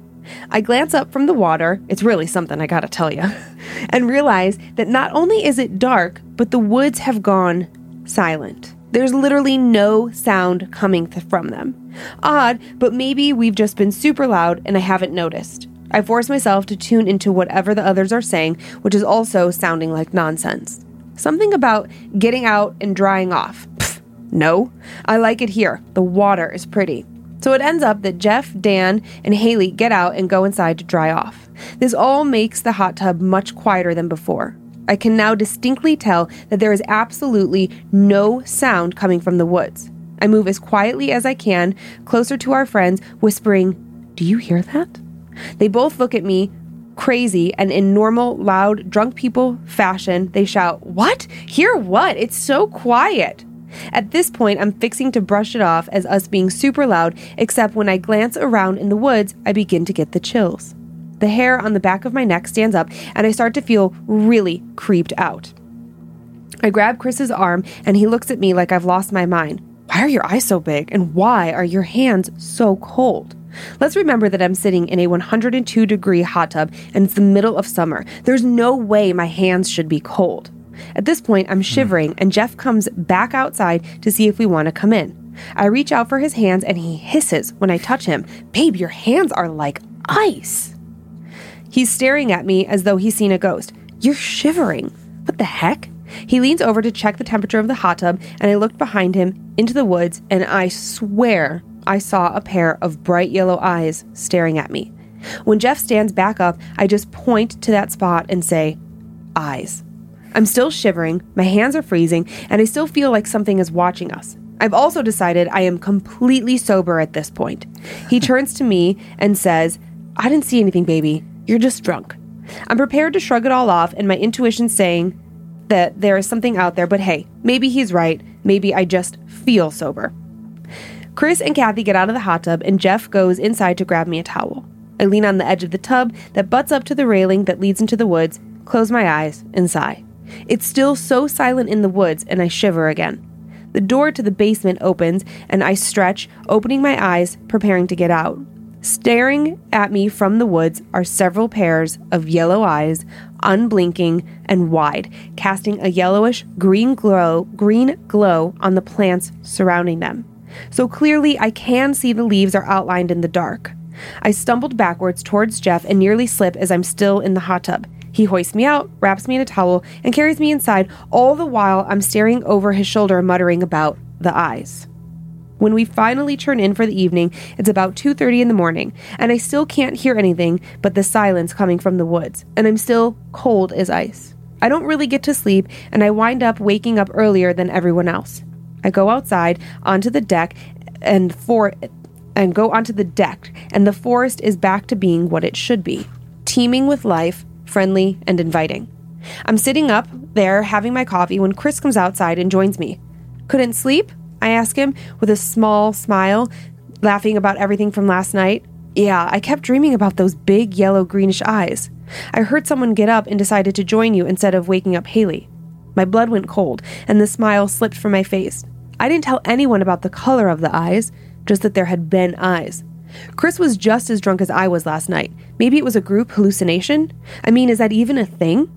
I glance up from the water, it's really something, I gotta tell you, and realize that not only is it dark, but the woods have gone silent. There's literally no sound coming th- from them. Odd, but maybe we've just been super loud and I haven't noticed. I force myself to tune into whatever the others are saying, which is also sounding like nonsense. Something about getting out and drying off. Pfft, no, I like it here. The water is pretty. So it ends up that Jeff, Dan, and Haley get out and go inside to dry off. This all makes the hot tub much quieter than before. I can now distinctly tell that there is absolutely no sound coming from the woods. I move as quietly as I can, closer to our friends, whispering, Do you hear that? They both look at me crazy, and in normal, loud, drunk people fashion, they shout, What? Hear what? It's so quiet. At this point, I'm fixing to brush it off as us being super loud, except when I glance around in the woods, I begin to get the chills. The hair on the back of my neck stands up, and I start to feel really creeped out. I grab Chris's arm, and he looks at me like I've lost my mind. Why are your eyes so big, and why are your hands so cold? Let's remember that I'm sitting in a 102 degree hot tub and it's the middle of summer. There's no way my hands should be cold. At this point, I'm hmm. shivering, and Jeff comes back outside to see if we want to come in. I reach out for his hands, and he hisses when I touch him Babe, your hands are like ice. He's staring at me as though he's seen a ghost. You're shivering. What the heck? He leans over to check the temperature of the hot tub, and I looked behind him into the woods, and I swear I saw a pair of bright yellow eyes staring at me. When Jeff stands back up, I just point to that spot and say, Eyes. I'm still shivering, my hands are freezing, and I still feel like something is watching us. I've also decided I am completely sober at this point. He turns to me and says, I didn't see anything, baby. You're just drunk. I'm prepared to shrug it all off, and my intuition saying that there is something out there, but hey, maybe he's right. Maybe I just feel sober. Chris and Kathy get out of the hot tub, and Jeff goes inside to grab me a towel. I lean on the edge of the tub that butts up to the railing that leads into the woods, close my eyes, and sigh. It's still so silent in the woods, and I shiver again. The door to the basement opens, and I stretch, opening my eyes, preparing to get out. Staring at me from the woods are several pairs of yellow eyes, unblinking and wide, casting a yellowish green glow, green glow on the plants surrounding them. So clearly I can see the leaves are outlined in the dark. I stumbled backwards towards Jeff and nearly slip as I'm still in the hot tub. He hoists me out, wraps me in a towel, and carries me inside, all the while I'm staring over his shoulder muttering about the eyes. When we finally turn in for the evening, it's about 2:30 in the morning, and I still can't hear anything but the silence coming from the woods, and I'm still cold as ice. I don't really get to sleep, and I wind up waking up earlier than everyone else. I go outside onto the deck and for and go onto the deck, and the forest is back to being what it should be, teeming with life, friendly and inviting. I'm sitting up there having my coffee when Chris comes outside and joins me. Couldn't sleep? I ask him with a small smile, laughing about everything from last night. Yeah, I kept dreaming about those big yellow greenish eyes. I heard someone get up and decided to join you instead of waking up Haley. My blood went cold, and the smile slipped from my face. I didn't tell anyone about the color of the eyes, just that there had been eyes. Chris was just as drunk as I was last night. Maybe it was a group hallucination? I mean, is that even a thing?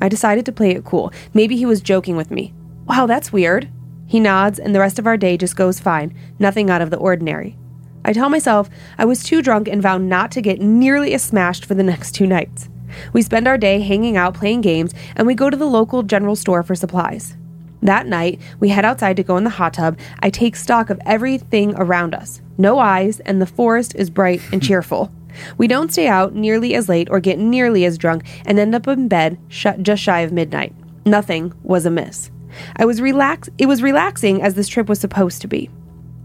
I decided to play it cool. Maybe he was joking with me. Wow, that's weird. He nods, and the rest of our day just goes fine, nothing out of the ordinary. I tell myself I was too drunk and vow not to get nearly as smashed for the next two nights. We spend our day hanging out playing games, and we go to the local general store for supplies. That night, we head outside to go in the hot tub. I take stock of everything around us. No eyes, and the forest is bright and cheerful. We don't stay out nearly as late or get nearly as drunk and end up in bed sh- just shy of midnight. Nothing was amiss. I was relax it was relaxing as this trip was supposed to be.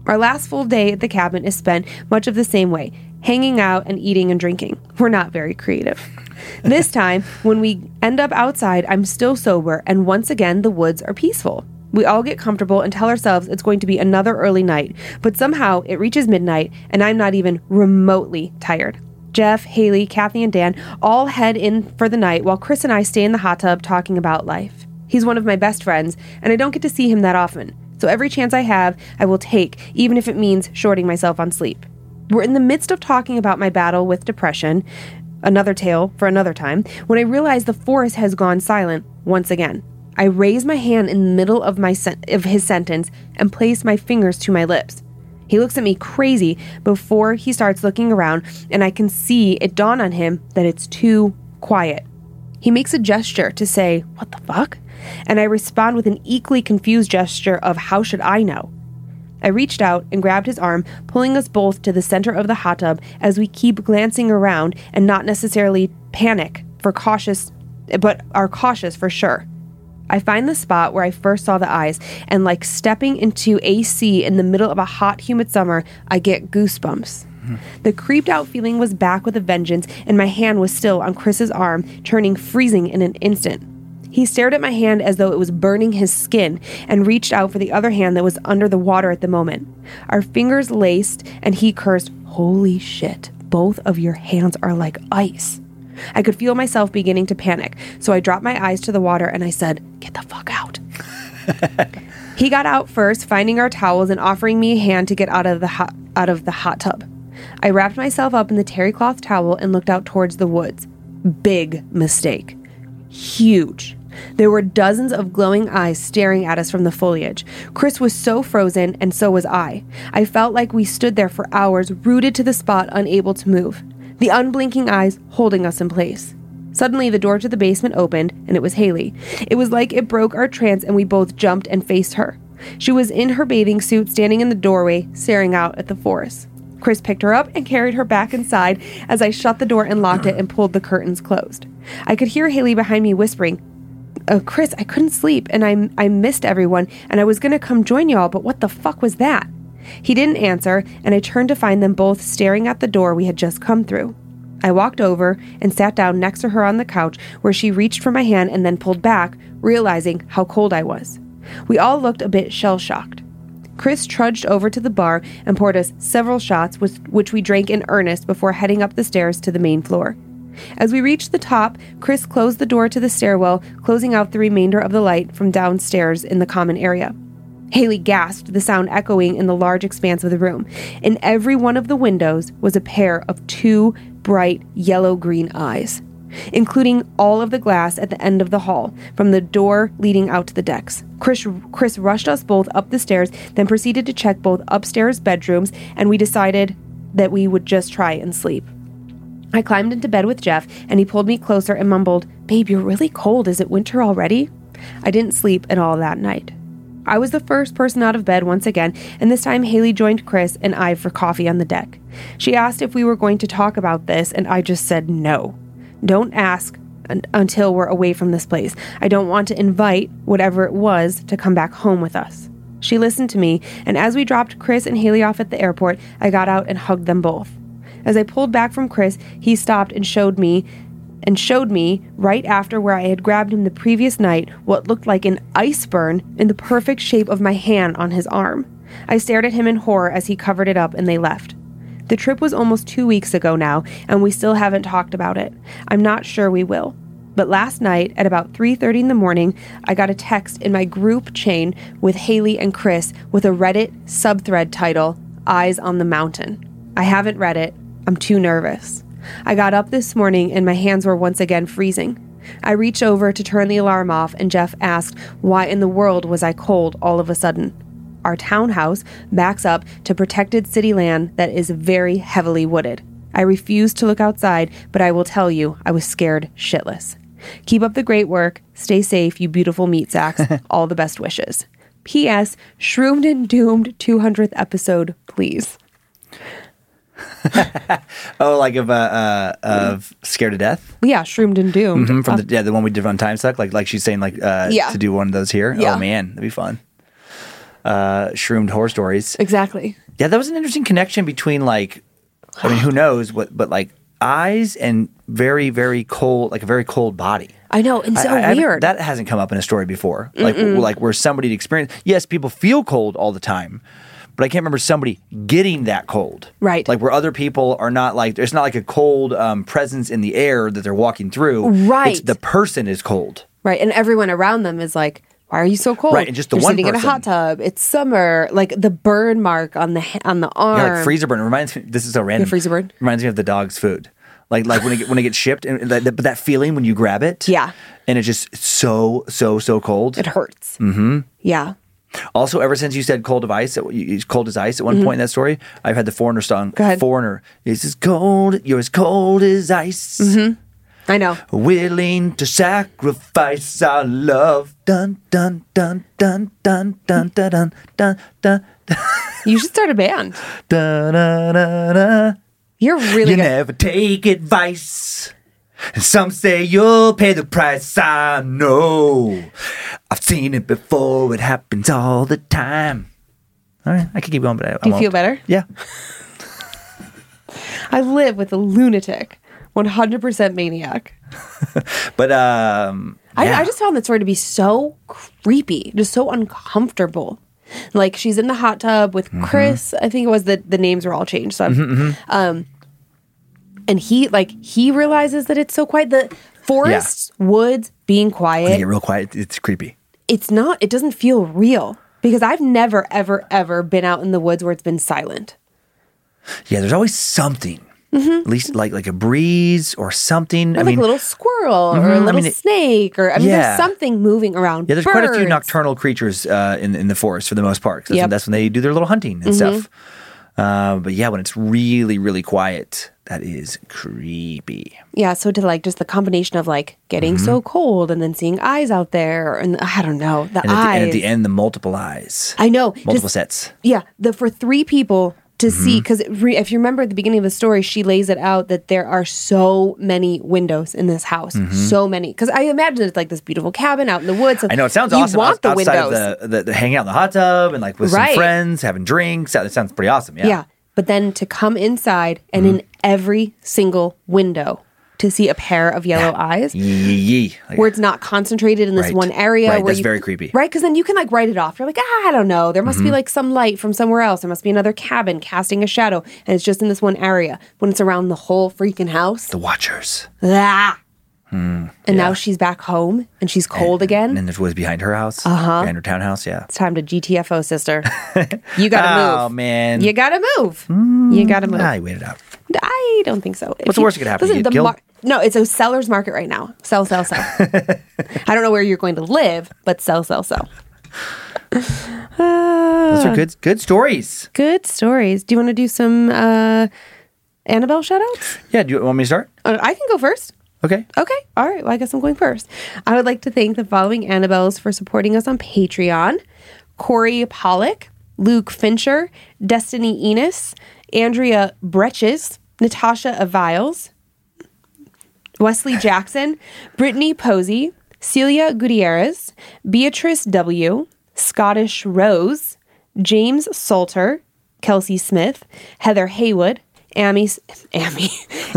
Our last full day at the cabin is spent much of the same way, hanging out and eating and drinking. We're not very creative. This time, when we end up outside, I'm still sober, and once again, the woods are peaceful. We all get comfortable and tell ourselves it's going to be another early night, but somehow it reaches midnight and I'm not even remotely tired. Jeff, Haley, Kathy, and Dan all head in for the night while Chris and I stay in the hot tub talking about life. He's one of my best friends, and I don't get to see him that often. So every chance I have, I will take, even if it means shorting myself on sleep. We're in the midst of talking about my battle with depression, another tale for another time, when I realize the forest has gone silent once again. I raise my hand in the middle of my sen- of his sentence and place my fingers to my lips. He looks at me crazy before he starts looking around, and I can see it dawn on him that it's too quiet. He makes a gesture to say, What the fuck? And I respond with an equally confused gesture of, How should I know? I reached out and grabbed his arm, pulling us both to the center of the hot tub as we keep glancing around and not necessarily panic for cautious, but are cautious for sure. I find the spot where I first saw the eyes, and like stepping into AC in the middle of a hot, humid summer, I get goosebumps. The creeped out feeling was back with a vengeance, and my hand was still on Chris's arm, turning freezing in an instant. He stared at my hand as though it was burning his skin and reached out for the other hand that was under the water at the moment. Our fingers laced, and he cursed, Holy shit, both of your hands are like ice. I could feel myself beginning to panic, so I dropped my eyes to the water and I said, Get the fuck out. he got out first, finding our towels and offering me a hand to get out of the hot, out of the hot tub. I wrapped myself up in the terry cloth towel and looked out towards the woods. Big mistake. Huge. There were dozens of glowing eyes staring at us from the foliage. Chris was so frozen, and so was I. I felt like we stood there for hours, rooted to the spot, unable to move. The unblinking eyes holding us in place. Suddenly, the door to the basement opened, and it was Haley. It was like it broke our trance, and we both jumped and faced her. She was in her bathing suit, standing in the doorway, staring out at the forest. Chris picked her up and carried her back inside as I shut the door and locked it and pulled the curtains closed. I could hear Haley behind me whispering, uh, Chris, I couldn't sleep and I, I missed everyone and I was going to come join y'all, but what the fuck was that? He didn't answer, and I turned to find them both staring at the door we had just come through. I walked over and sat down next to her on the couch, where she reached for my hand and then pulled back, realizing how cold I was. We all looked a bit shell shocked. Chris trudged over to the bar and poured us several shots, which we drank in earnest before heading up the stairs to the main floor. As we reached the top, Chris closed the door to the stairwell, closing out the remainder of the light from downstairs in the common area. Haley gasped, the sound echoing in the large expanse of the room. In every one of the windows was a pair of two bright yellow green eyes, including all of the glass at the end of the hall, from the door leading out to the decks. Chris, Chris rushed us both up the stairs, then proceeded to check both upstairs bedrooms, and we decided that we would just try and sleep. I climbed into bed with Jeff, and he pulled me closer and mumbled, Babe, you're really cold. Is it winter already? I didn't sleep at all that night. I was the first person out of bed once again, and this time Haley joined Chris and I for coffee on the deck. She asked if we were going to talk about this, and I just said no. Don't ask un- until we're away from this place. I don't want to invite whatever it was to come back home with us. She listened to me, and as we dropped Chris and Haley off at the airport, I got out and hugged them both. As I pulled back from Chris, he stopped and showed me and showed me, right after where I had grabbed him the previous night, what looked like an ice burn in the perfect shape of my hand on his arm. I stared at him in horror as he covered it up and they left. The trip was almost two weeks ago now, and we still haven't talked about it. I'm not sure we will. But last night at about 3:30 in the morning, I got a text in my group chain with Haley and Chris with a Reddit subthread title, Eyes on the Mountain. I haven't read it. I'm too nervous. I got up this morning and my hands were once again freezing. I reached over to turn the alarm off, and Jeff asked, Why in the world was I cold all of a sudden? Our townhouse backs up to protected city land that is very heavily wooded. I refused to look outside, but I will tell you, I was scared shitless. Keep up the great work. Stay safe, you beautiful meat sacks. all the best wishes. P.S. Shroomed and Doomed 200th episode, please. oh, like of uh, uh of scared to death. Yeah, shroomed and doomed. Mhm, From the yeah, the one we did on time suck. Like like she's saying like uh Yeah. to do one of those here. Yeah. Oh man, that'd be fun. Uh, shroomed horror stories. Exactly. Yeah, that was an interesting connection between like, I mean, who knows what, but like eyes and very very cold, like a very cold body. I know, and so I- I weird. That hasn't come up in a story before. Like like where somebody experienced. Yes, people feel cold all the time, but I can't remember somebody getting that cold. Right. Like where other people are not like there's not like a cold um, presence in the air that they're walking through. Right. It's the person is cold. Right. And everyone around them is like, why are you so cold? Right, and just the You're one sitting in a hot tub. It's summer. Like the burn mark on the on the arm. Yeah, like freezer burn. It reminds me. This is so random. freezer burn? reminds me of the dog's food. Like like when it when it gets shipped, and that, but that feeling when you grab it. Yeah. And it's just so so so cold. It hurts. Mm-hmm. Yeah. Also, ever since you said cold of ice, you- cold as ice at one point in that story, I've had the Foreigner song. Mm-hmm. Go ahead. Foreigner is as cold. You're as cold as ice. I know. Willing to sacrifice our love. Dun dun dun dun dun dun dun dun dun dun You should start a band. dun dun dun. dun. You're really You good. never take advice. And some say you'll pay the price. I know. I've seen it before. It happens all the time. All right, I can keep going, but I, I Do you won't. feel better? Yeah. I live with a lunatic, 100% maniac. But um, I, yeah. I just found that story to be so creepy, just so uncomfortable. Like she's in the hot tub with Mm-hmm. Chris. I think it was that the names were all changed. So, I'm- um, and he like he realizes that it's so quiet. The forests, woods being When quiet. get real quiet. It's creepy. It's not. It doesn't feel real because I've never, ever, ever been out in the woods where it's been silent. Yeah, there's always something. At least like like a breeze or something. I like mean, a little squirrel or a Mhm, I little mean, snake or I mean, Yeah. there's something moving around. yeah, there's quite a few nocturnal creatures uh, in in the forest for the most part. That's, Yep. when, that's when they do their little hunting and stuff. Uh, but yeah, when it's really really quiet, that is creepy. Yeah, so to like just the combination of like getting so cold and then seeing eyes out there and I don't know the Mm-hmm. And at, the, eyes. and at the end, the multiple eyes, I know multiple just- sets. Yeah, the for three people to Mm-hmm. see because re, if you remember at the beginning of the story, she lays it out that there are so many windows in this house, so many. Because I imagine it's like this beautiful cabin out in the woods. so Mm-hmm. I know it sounds you awesome Want outs- the outside windows. of the, the, the hanging out in the hot tub and like with Right. some friends having drinks. That sounds pretty awesome. Yeah. yeah. But then to come inside and Mm-hmm. in every single window to see a pair of yellow eyes. Yee. Like, where it's not concentrated in this Right. one area. Right, Where that's you, very creepy. Right, because then you can like write it off. You're like, ah, I don't know. There must be Mm-hmm. like some light from somewhere else. There must be another cabin casting a shadow, and it's just in this one area. When it's around the whole freaking house, the Watchers. ah. And now she's back home and she's cold again. And there's woods behind her house, uh-huh. behind her townhouse. Yeah. it's time to GTFO, sister. You gotta move. Oh move. man. You gotta move. you gotta move. Ah, you waited out. I don't think so. If What's the worst that could happen? You get the no, it's a seller's market right now. Sell, sell, sell. I don't know where you're going to live, but sell, sell, sell. Those are good good stories. Good stories. Do you want to do some uh, Annabelle shout outs? Yeah, do you want me to start? Uh, I can go first. Okay. Okay. All right. Well, I guess I'm going first. I would like to thank the following Annabelles for supporting us on Patreon Corey Pollock, Luke Fincher, Destiny Enos, Andrea Breches, Natasha Aviles, Wesley Jackson, Brittany Posey, Celia Gutierrez, Beatrice W., Scottish Rose, James Salter, Kelsey Smith, Heather Haywood, Amy, Amy,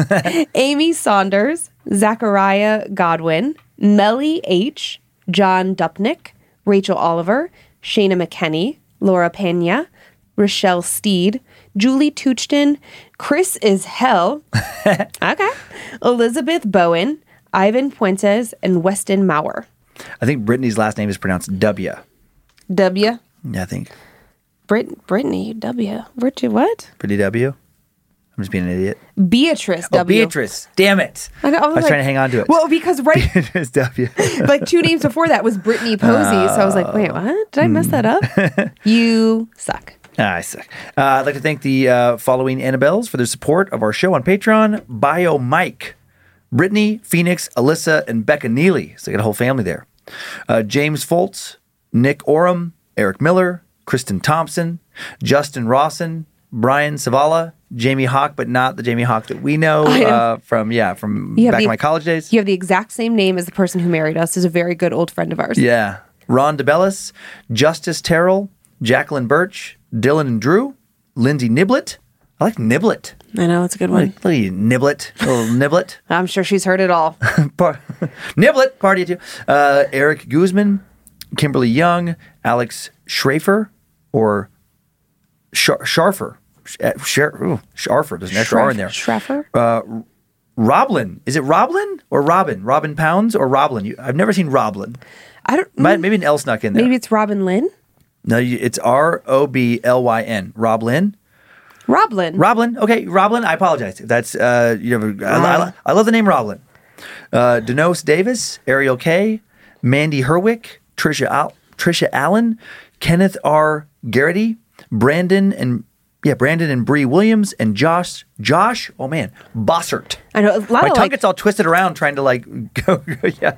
Amy Saunders, Zachariah Godwin, Melly H., John Dupnick, Rachel Oliver, Shayna McKenney, Laura Pena, Rochelle Steed, Julie Touchton, Chris is hell. okay. Elizabeth Bowen, Ivan Puentes, and Weston Maurer. I think Brittany's last name is pronounced W. W. Yeah, I think. Brit- Brittany W. Brittany what? Pretty W. I'm just being an idiot. Beatrice Oh, W. Beatrice. Damn it. I, know, I was like- trying to hang on to it. Well, because right, Beatrice W. like two names before that was Brittany Posey. so I was like, wait, what? Did I mess that up? you suck. Ah, I suck. Uh, I'd like to thank the uh, following Annabelles for their support of our show on Patreon. Bio Mike, Brittany, Phoenix, Alyssa, and Becca Neely. So I got a whole family there. Uh, James Foltz, Nick Oram, Eric Miller, Kristen Thompson, Justin Rawson, Brian Savala, Jamie Hawk, but not the Jamie Hawk that we know, Uh, from yeah from back the- in my college days. You have the exact same name as the person who married us. Is a very good old friend of ours. Yeah. Ron DeBellis, Justice Terrell, Jacqueline Birch, Dylan and Drew, Lindsay Niblet, I like Niblet. I know it's a good one. Look at you, Niblet. Little Niblet. I'm sure she's heard it all. Par- Niblet, party at two. Uh, Eric Guzman, Kimberly Young, Alex Schrafer, or Shar- Sharfer. Sh- uh, Shar- Sharfer. There's an extra R in there. Schreffer? Roblin. Is it Roblin or Robin? Robin Pounds or Roblin? You, I've never seen Roblin. I don't. Might, maybe an L snuck in there. Maybe it's Robin Lynn. No, you, it's R O B L Y N. Roblin. Roblin. Roblin. Okay, Roblin. I apologize. If that's uh, you have a, I, I, I love the name Roblin. Uh, Denose Davis, Ariel K, Mandy Herwick, Trisha Al- Trisha Allen, Kenneth R. Garrity, Brandon and yeah, Brandon and Bree Williams, and Josh Josh. Oh man, Bossert. I know a lot My of tongue like. gets all twisted around trying to like go. yeah,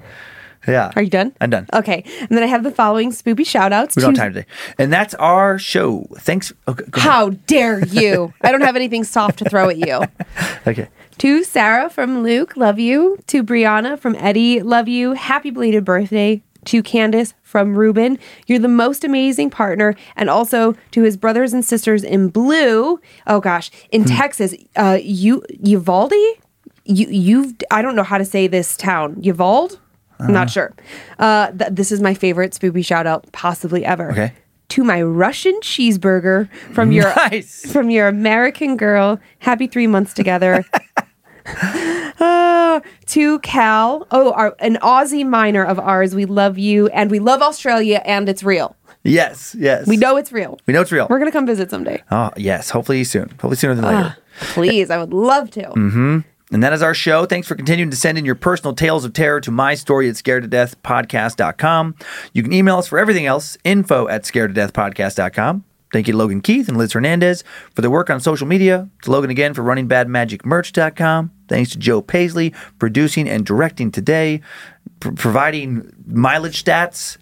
yeah. Are you done? I'm done. Okay. And then I have the following spoopy shout outs. We don't have time today, and that's our show. Thanks. Okay, go. How dare you? I don't have anything soft to throw at you. Okay. To Sarah from Luke, love you. To Brianna from Eddie, love you. Happy belated birthday. To Candace from Ruben, you're the most amazing partner. And also to his brothers and sisters in blue. Oh gosh, in Texas, uh, you Uvalde, you you've I don't know how to say this town. Uvalde, I'm not sure. Uh, th- this is my favorite spoopy shout out possibly ever. Okay. To my Russian cheeseburger from your Nice. from your American girl. Happy three months together. Uh, to Cal, oh, our, an Aussie manor of ours. We love you and we love Australia and it's real. Yes. Yes. We know it's real. We know it's real. We're gonna come visit someday. Oh, yes. Hopefully soon. Hopefully sooner than later. Ah, please, I would love to. Mm-hmm. And that is our show. Thanks for continuing to send in your personal tales of terror to my story at scared to death podcast.com. You can email us for everything else, info at scared to death podcast.com. Thank you to Logan Keith and Liz Hernandez for their work on social media. To Logan again for running badmagicmerch.com. Thanks to Joe Paisley, producing and directing today, pr- providing mileage stats.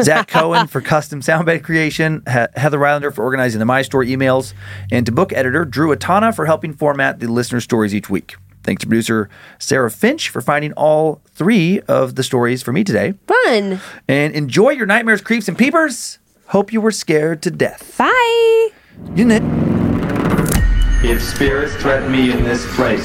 Zach Cohen for custom soundbed creation, he- Heather Rylander for organizing the My Story emails, and to book editor Drew Atana for helping format the listener stories each week. Thanks to producer Sarah Finch for finding all three of the stories for me today. Fun. And enjoy your nightmares, creeps, and peepers. Hope you were scared to death. Bye. You knit. If spirits threaten me in this place,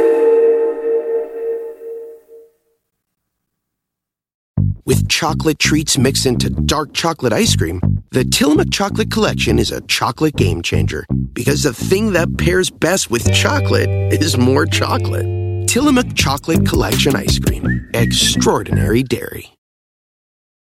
With chocolate treats mixed into dark chocolate ice cream, the Tillamook Chocolate Collection is a chocolate game changer because the thing that pairs best with chocolate is more chocolate. Tillamook Chocolate Collection Ice Cream. Extraordinary Dairy.